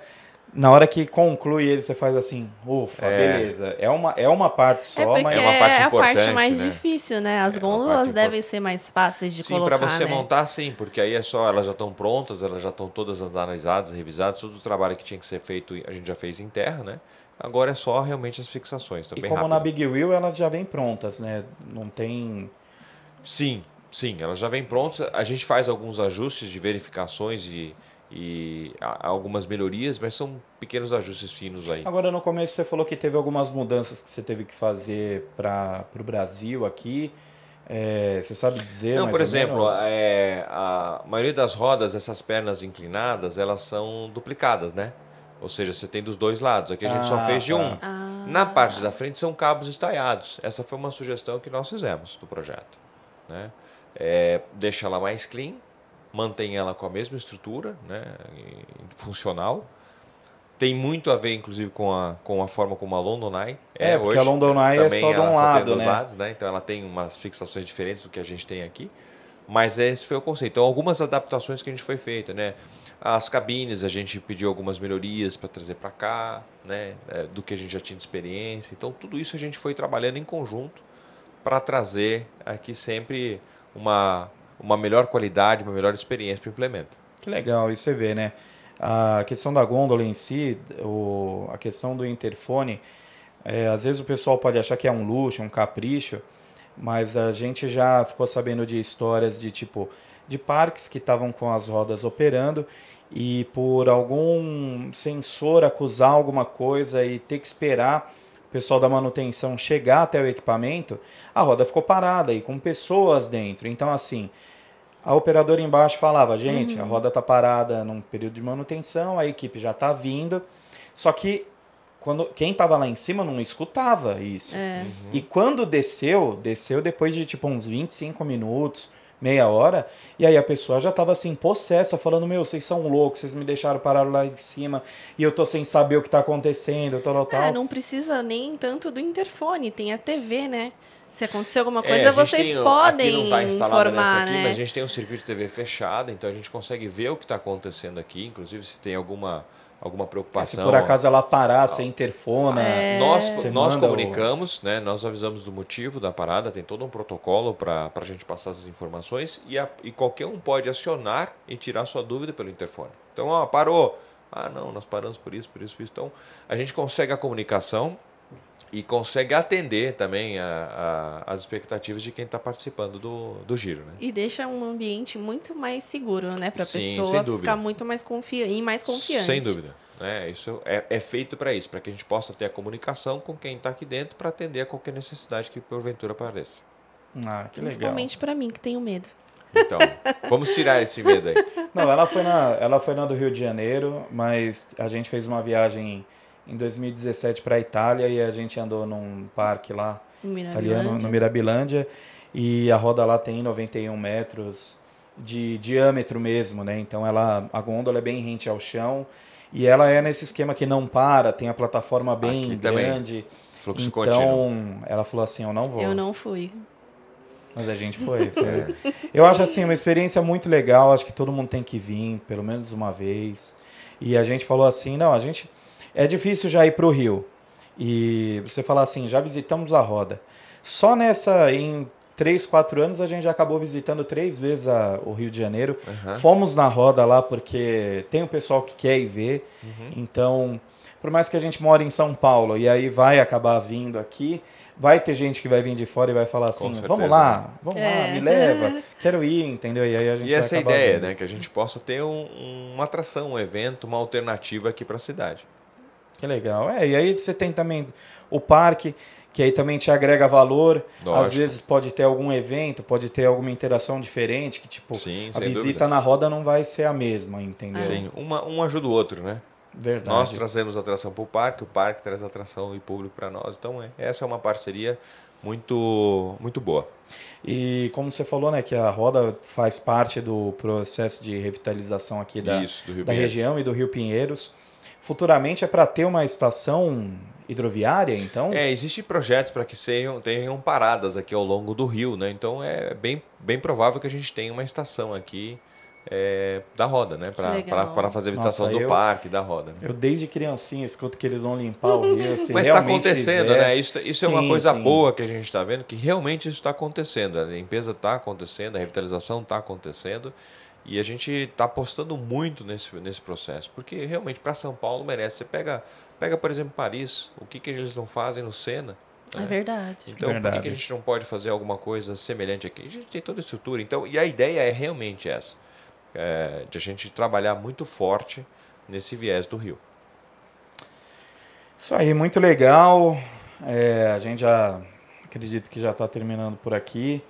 na hora que conclui ele, você faz assim, ufa, É. beleza. É uma, é uma parte É só, porque mas. É uma parte é a parte mais né? difícil, né? As É gôndolas devem ser mais fáceis de Sim, colocar, para você né? montar, sim, porque aí é só, elas já estão prontas, elas já estão todas analisadas, revisadas, todo o trabalho que tinha que ser feito a gente já fez em terra, né? Agora é só realmente as fixações, então E bem como rápido. na Big Wheel, elas já vêm prontas, né? Não tem. Sim, sim, elas já vêm prontas. A gente faz alguns ajustes de verificações e, e algumas melhorias, mas são pequenos ajustes finos aí. Agora, no começo, você falou que teve algumas mudanças que você teve que fazer para o Brasil aqui. É, você sabe dizer? Não, mais por ou exemplo, menos? é, a maioria das rodas, essas pernas inclinadas, elas são duplicadas, né? Ou seja, você tem dos dois lados. Aqui a gente só Ah, fez de tá. um. Ah, Na parte da frente são cabos estaiados. Essa foi uma sugestão que nós fizemos do projeto. Né? É, deixa ela mais clean, mantém ela com a mesma estrutura né? funcional. Tem muito a ver, inclusive, com a, com a forma como a London Eye É, porque a London Eye é só de um lado, né? lados, né? Então ela tem umas fixações diferentes do que a gente tem aqui. Mas esse foi o conceito. Então, algumas adaptações que a gente foi feita, né? As cabines, a gente pediu algumas melhorias para trazer para cá, né? É, do que a gente já tinha de experiência. Então, tudo isso a gente foi trabalhando em conjunto para trazer aqui sempre uma, uma melhor qualidade, uma melhor experiência para o implemento. Que legal, e você vê, né? A questão da gôndola em si, o, a questão do interfone, é, às vezes o pessoal pode achar que é um luxo, um capricho, mas a gente já ficou sabendo de histórias de tipo de parques que estavam com as rodas operando e por algum sensor acusar alguma coisa e ter que esperar o pessoal da manutenção chegar até o equipamento, a roda ficou parada e com pessoas dentro. Então assim, a operadora embaixo falava, gente, a roda tá parada num período de manutenção, a equipe já tá vindo. Só que quando quem tava lá em cima não escutava isso. É. E quando desceu, desceu depois de tipo uns 25 minutos, meia hora, e aí a pessoa já tava assim, possessa, falando, meu, vocês são loucos, vocês me deixaram parar lá em cima, e eu tô sem saber o que tá acontecendo, tal, tal, tal. É, não precisa nem tanto do interfone, tem a TV, né? Se acontecer alguma É, coisa, gente vocês tem podem aqui não tá informar, nessa aqui, né? Mas a gente tem um circuito de TV fechado, então a gente consegue ver o que está acontecendo aqui, inclusive se tem alguma, alguma Se preocupação. por acaso ela parar, você interfona. É. Nós, Você nós manda o- comunicamos, né? nós avisamos do motivo da parada, tem todo um protocolo para a gente passar essas informações e, a- e qualquer um pode acionar e tirar sua dúvida pelo interfone. Então, ó, parou. Ah, não, nós paramos por isso, por isso, por isso. Então, a gente consegue a comunicação e consegue atender também a- a- as expectativas de quem está participando do, do giro. Né? E deixa um ambiente muito mais seguro, né? Pra Sim, sem pessoa ficar muito mais confiante e mais confiante. Sem dúvida. É, isso é, é feito para isso, para que a gente possa ter a comunicação com quem está aqui dentro para atender a qualquer necessidade que porventura apareça. Ah, que legal. Principalmente pra mim, que tenho medo. Então, vamos tirar esse medo aí. Não, ela foi, na, ela foi na do Rio de Janeiro, mas a gente fez uma viagem em 2017 para a Itália e a gente andou num parque lá No italiano, Mirabilândia. no Mirabilândia, e a roda lá tem 91 metros de diâmetro mesmo, né? Então ela, a gôndola é bem rente ao chão e ela é nesse esquema que não para, tem a plataforma bem Aqui também, grande. Fluxo então, contínuo. ela falou assim, eu não vou. Eu não fui. Mas a gente foi, foi. Eu acho assim, uma experiência muito legal, acho que todo mundo tem que vir, pelo menos uma vez. E a gente falou assim, não, a gente. É difícil já ir para o Rio. E você falar assim, já visitamos a roda. Só nessa, em três, quatro anos, a gente já acabou visitando três vezes a- o Rio de Janeiro. Aham. Fomos na roda lá porque tem o pessoal que quer ir ver. Uhum. Então, por mais que a gente mora em São Paulo e aí vai acabar vindo aqui, vai ter gente que vai vir de fora e vai falar assim: vamos lá, vamos É. lá, me leva, quero ir, entendeu? E aí a gente E vai essa é ideia, vindo. né? Que a gente possa ter um- uma atração, um evento, uma alternativa aqui para a cidade. Que legal. É, e aí você tem também o parque, que aí também te agrega valor. Às Lógico. vezes pode ter algum evento, pode ter alguma interação diferente, que tipo, Sim, a visita dúvida. na roda não vai ser a mesma, entendeu? Sim, uma, um ajuda o outro, né? Verdade. Nós trazemos atração para o parque, o parque traz atração e público para nós. Então, é, essa é uma parceria muito, muito boa. E como você falou, né, que a roda faz parte do processo de revitalização aqui da, Isso, da Pinheiros. região e do Rio Pinheiros. Futuramente é para ter uma estação hidroviária, então? É, existem projetos para que sejam, tenham paradas aqui ao longo do rio, né? Então é bem, bem provável que a gente tenha uma estação aqui é, da roda, né? Para fazer a visitação Nossa, do eu- parque da roda. né? Eu desde criancinha escuto que eles vão limpar o rio. Se Mas está acontecendo, fizer- né? Isso, isso é uma Sim, coisa sim. boa que a gente está vendo, que realmente isso está acontecendo. A limpeza está acontecendo, a revitalização está acontecendo. E a gente está apostando muito nesse, nesse processo. Porque realmente para São Paulo merece. Você pega, pega, por exemplo, Paris, o que, que eles não fazem no Sena. É verdade. Então, por que, Verdade. que a gente não pode fazer alguma coisa semelhante aqui? A gente tem toda a estrutura. Então, e a ideia é realmente essa: é, de a gente trabalhar muito forte nesse viés do Rio. Isso aí, muito legal. É, a gente já acredito que já está terminando por aqui.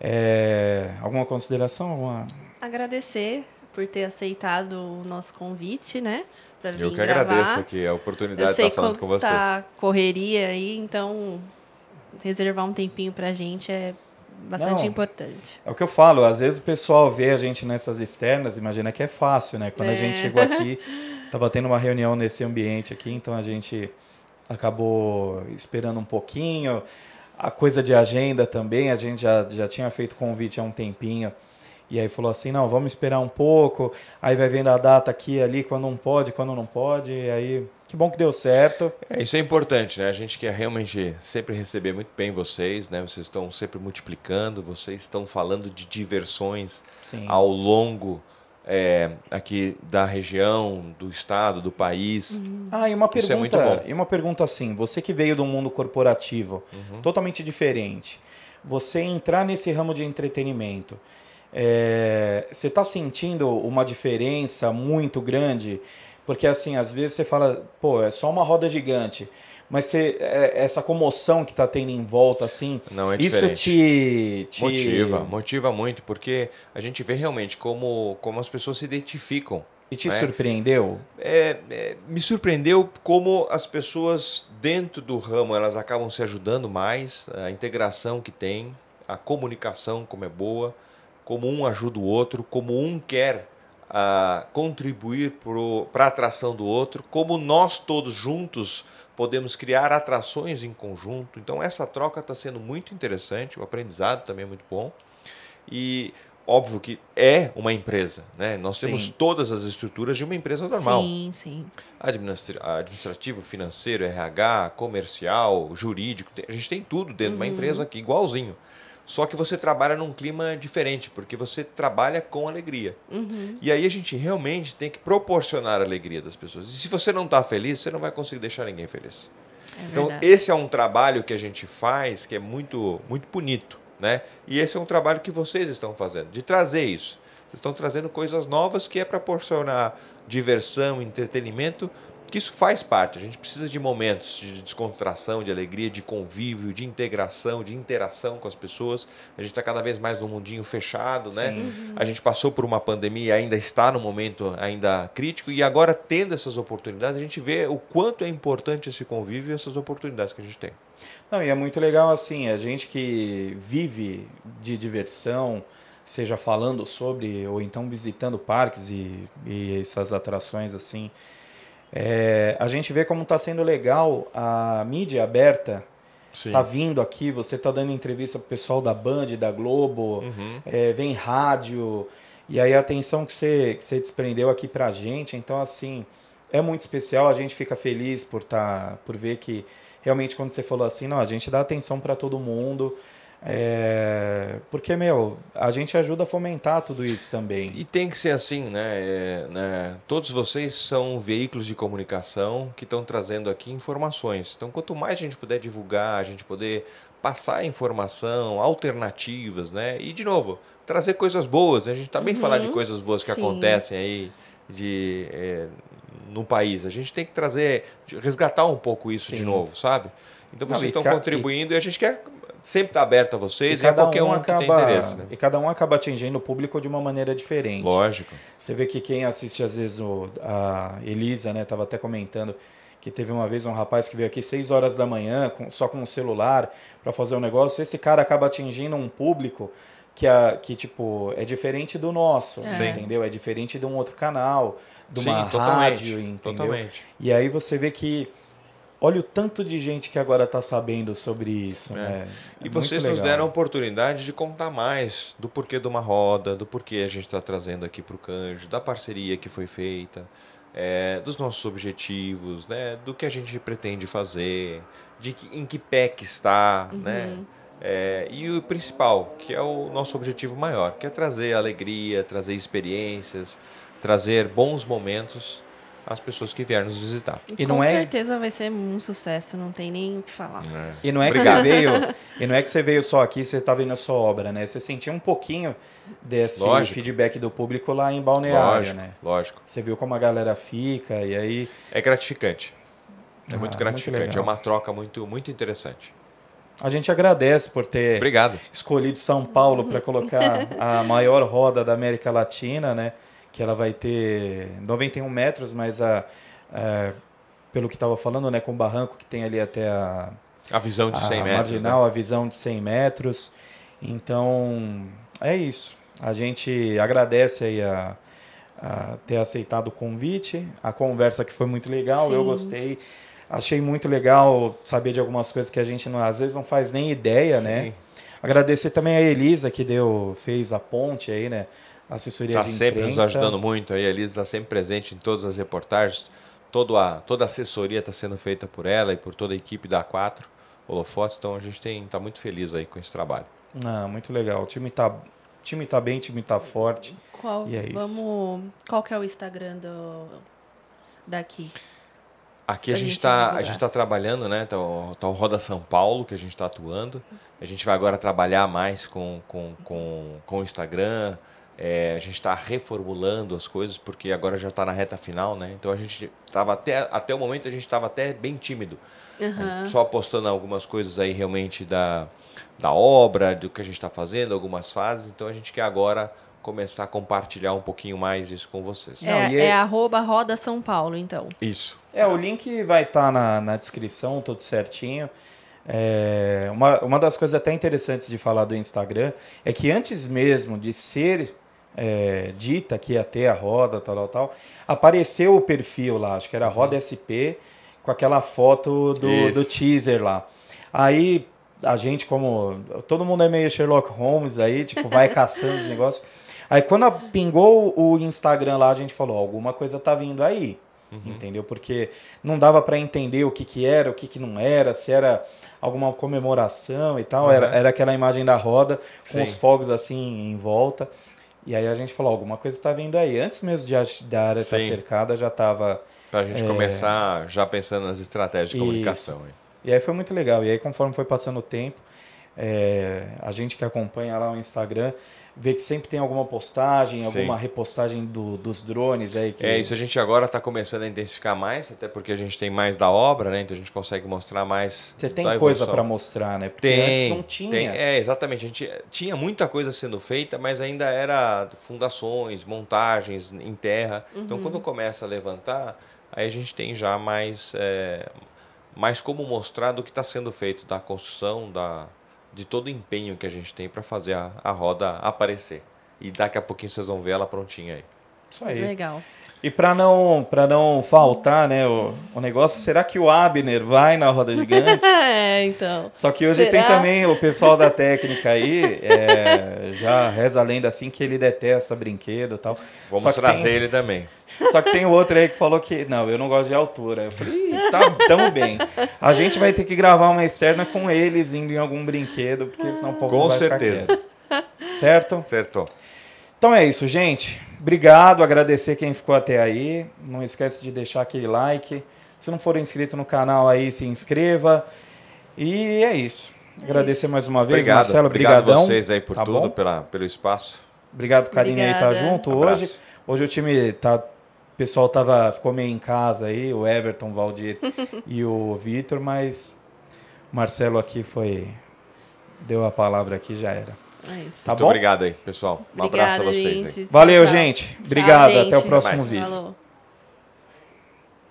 É, alguma consideração? Alguma... Agradecer por ter aceitado o nosso convite, né? Pra vir Eu que gravar. agradeço aqui a oportunidade de estar falando com vocês. tá correria aí, então reservar um tempinho pra gente é bastante Não. importante. É o que eu falo, às vezes o pessoal vê a gente nessas externas, imagina que é fácil, né? Quando a É. gente chegou aqui, tava tendo uma reunião nesse ambiente aqui, então a gente acabou esperando um pouquinho. A coisa de agenda também, a gente já, já tinha feito convite há um tempinho. E aí falou assim, não, vamos esperar um pouco. Aí vai vendo a data aqui e ali, quando não pode, quando não pode. E aí, que bom que deu certo. É, isso é importante, né? A gente quer realmente sempre receber muito bem vocês, né? Vocês estão sempre multiplicando, vocês estão falando de diversões Sim. ao longo é, aqui da região, do estado, do país. Ah, e uma Isso é muito pergunta, bom. e uma pergunta assim, você que veio do mundo corporativo, Uhum. totalmente diferente, você entrar nesse ramo de entretenimento, é, você está sentindo uma diferença muito grande? Porque assim, às vezes você fala, pô, é só uma roda gigante, mas você, é, essa comoção que está tendo em volta, assim, Não é isso te, te Motiva, motiva muito, porque a gente vê realmente como, como as pessoas se identificam. e te né? surpreendeu? É, é, me surpreendeu como as pessoas dentro do ramo elas acabam se ajudando mais, a integração que tem, a comunicação como é boa, como um ajuda o outro, como um quer a contribuir para a atração do outro, como nós todos juntos podemos criar atrações em conjunto. Então essa troca está sendo muito interessante, o aprendizado também é muito bom. E óbvio que é uma empresa, né? Nós temos Sim. todas as estruturas de uma empresa normal. Sim, sim. Administra- administrativo, financeiro, RH, comercial, jurídico, a gente tem tudo dentro de uma empresa aqui, igualzinho. Só que você trabalha num clima diferente, porque você trabalha com alegria. E aí a gente realmente tem que proporcionar a alegria das pessoas. E se você não está feliz, você não vai conseguir deixar ninguém feliz. É Então, verdade. esse é um trabalho que a gente faz que é muito, muito bonito, né? E esse é um trabalho que vocês estão fazendo, de trazer isso. Vocês estão trazendo coisas novas que é proporcionar diversão, entretenimento, que isso faz parte. A gente precisa de momentos de descontração, de alegria, de convívio, de integração, de interação com as pessoas. A gente está cada vez mais num mundinho fechado, né? A gente passou por uma pandemia e ainda está num momento ainda crítico e agora tendo essas oportunidades, a gente vê o quanto é importante esse convívio e essas oportunidades que a gente tem. Não, e é muito legal assim, a gente que vive de diversão, seja falando sobre ou então visitando parques e, e essas atrações assim, é, a gente vê como está sendo legal a mídia aberta Sim. tá vindo aqui, você tá dando entrevista pro pessoal da Band, da Globo, Uhum. é, vem rádio, e aí a atenção que você, que você desprendeu aqui pra gente, então assim, é muito especial, a gente fica feliz por, tá, por ver que realmente quando você falou assim, não, a gente dá atenção para todo mundo, é, porque, meu, a gente ajuda a fomentar tudo isso também. E tem que ser assim, né? É, né? Todos vocês são veículos de comunicação que estão trazendo aqui informações. Então, quanto mais a gente puder divulgar, a gente poder passar informação, alternativas, né? E, de novo, trazer coisas boas. né? A gente também falar de coisas boas que Sim. acontecem aí de, é, no país. A gente tem que trazer, de- resgatar um pouco isso de Sim. novo, sabe? Então, vocês e estão ca- contribuindo e a gente quer sempre estar aberto a vocês E e, a qualquer um que tem interesse, né? e cada um acaba atingindo o público de uma maneira diferente. Lógico. Você vê que quem assiste às vezes o, a Elisa, né, tava até comentando que teve uma vez um rapaz que veio aqui 6 horas da manhã com- só com o celular para fazer um negócio, esse cara acaba atingindo um público que, a, que tipo é diferente do nosso, É. entendeu? É diferente de um outro canal, de Sim, uma totalmente, rádio, entendeu? Totalmente. E aí você vê que olha o tanto de gente que agora está sabendo sobre isso, né? É E vocês nos deram a oportunidade de contar mais do porquê de uma roda, do porquê a gente está trazendo aqui para o Canjo, da parceria que foi feita, é, dos nossos objetivos, né, do que a gente pretende fazer, de que, em que pé que está, né? É, e o principal, que é o nosso objetivo maior, que é trazer alegria, trazer experiências, trazer bons momentos às pessoas que vierem nos visitar. E Com não é- certeza vai ser um sucesso, não tem nem o que falar. né? E não é que Obrigado. você veio, e não é que você veio só aqui, você está vendo a sua obra, né? Você sentiu um pouquinho desse Lógico. feedback do público lá em Balneário, Lógico, né? lógico. Você viu como a galera fica e aí É gratificante. É Ah, muito muito gratificante. legal. é uma troca muito, muito interessante. a gente agradece por ter Obrigado. escolhido São Paulo para colocar a maior roda da América Latina, né? Que ela vai ter 91 metros, mas a, a- pelo que estava falando, né, com o barranco que tem ali até a, A visão de a 100 metros. marginal, né? a visão de 100 metros. Então, é isso. A gente agradece aí a, a ter aceitado o convite, a conversa que foi muito legal, eu Sim. gostei. Achei muito legal saber de algumas coisas que a gente não- às vezes não faz nem ideia, né? Sim. Agradecer também a Elisa que deu, fez a ponte aí, né? Assessoria Está de sempre nos imprensa. ajudando muito. Aí a Elisa está sempre presente em todas as reportagens. Todo a, toda a assessoria está sendo feita por ela e por toda a equipe da A4 Holofotes. Então a gente está muito feliz aí com esse trabalho. Ah, muito legal. O time tá, o time tá bem, o time tá forte. Qual, E é isso. vamos, qual que é o Instagram do, daqui? Aqui a gente está a gente tá trabalhando, né? Tá o, tá o Roda São Paulo que a gente está atuando. A gente vai agora trabalhar mais com com, com, com o Instagram. É, a gente está reformulando as coisas porque agora já está na reta final, né? Então a gente tava até até o momento a gente estava até bem tímido, Aham. só postando algumas coisas aí realmente da da obra, do que a gente está fazendo, algumas fases. Então a gente quer agora começar a compartilhar um pouquinho mais isso com vocês. Não, É, e é é- arroba Roda São Paulo, então. Isso. É, o link vai estar na, na descrição, tudo certinho. É, uma, uma das coisas até interessantes de falar do Instagram é que antes mesmo de ser é, dita que ia ter a roda, tal, tal, tal. Apareceu o perfil lá, acho que era Roda SP, com aquela foto do, do teaser lá. Aí a gente, como. Todo mundo é meio Sherlock Holmes aí, tipo, vai caçando os negócios. Aí quando a- pingou o Instagram lá, a gente falou: alguma coisa tá vindo aí. Entendeu? Porque não dava para entender o que, que era, o que, que não era, se era alguma comemoração e tal. Era, Uhum. era aquela imagem da roda com Sim. os fogos assim em volta. E aí a gente falou: alguma coisa tá vindo aí. Antes mesmo de a, da área estar Sim. cercada, já tava. Pra gente É. começar já pensando nas estratégias de Isso. comunicação. hein? E aí foi muito legal. E aí, conforme foi passando o tempo, é, a gente que acompanha lá o Instagram vê que sempre tem alguma postagem, Sim. alguma repostagem do- dos drones aí. Que... É, isso a gente agora está começando a intensificar mais, até porque a gente tem mais da obra, né? Então a gente consegue mostrar mais. Você tem da coisa para mostrar, né? Porque Tem, antes não tinha. tem. É, exatamente. A gente tinha muita coisa sendo feita, mas ainda era fundações, montagens em terra. Então, quando começa a levantar, aí a gente tem já mais, é, mais como mostrar do que está sendo feito, da construção, da, de todo o empenho que a gente tem para fazer a, a roda aparecer. E daqui a pouquinho vocês vão ver ela prontinha aí. Isso aí. Legal. E para não, pra não faltar né, o, o negócio, será que o Abner vai na roda gigante? é, então. Só que hoje Será? tem também o pessoal da técnica aí, é, já reza a lenda assim que ele detesta brinquedo e tal. Vamos trazer tem- ele também. Só que tem outro aí que falou que, não, eu não gosto de altura. Eu falei, "Ih, tá, tamo bem. A gente vai ter que gravar uma externa com eles indo em algum brinquedo, porque senão o povo Com vai certeza. Certo? Acertou. Então é isso, gente. Obrigado, agradecer quem ficou até aí. Não esquece de deixar aquele like. Se não for inscrito no canal aí, se inscreva. E é isso. Agradecer mais uma vez, Obrigado. Marcelo. Obrigado Brigadão. vocês aí por Tá tudo, bom? pela, pelo espaço. Obrigado, Karine, aí tá Obrigada. junto Abraço. hoje. Hoje o time tá. O pessoal tava, ficou meio em casa aí, o Everton, o Valdir e o Vitor, mas o Marcelo aqui foi. Deu a palavra aqui já era. É isso. Tá Muito bom? obrigado aí, pessoal. Um abraço a Obrigada, vocês aí. gente. Valeu, Tchau, tchau. gente. Tchau, Obrigado. Até o gente. próximo mais. vídeo. Falou.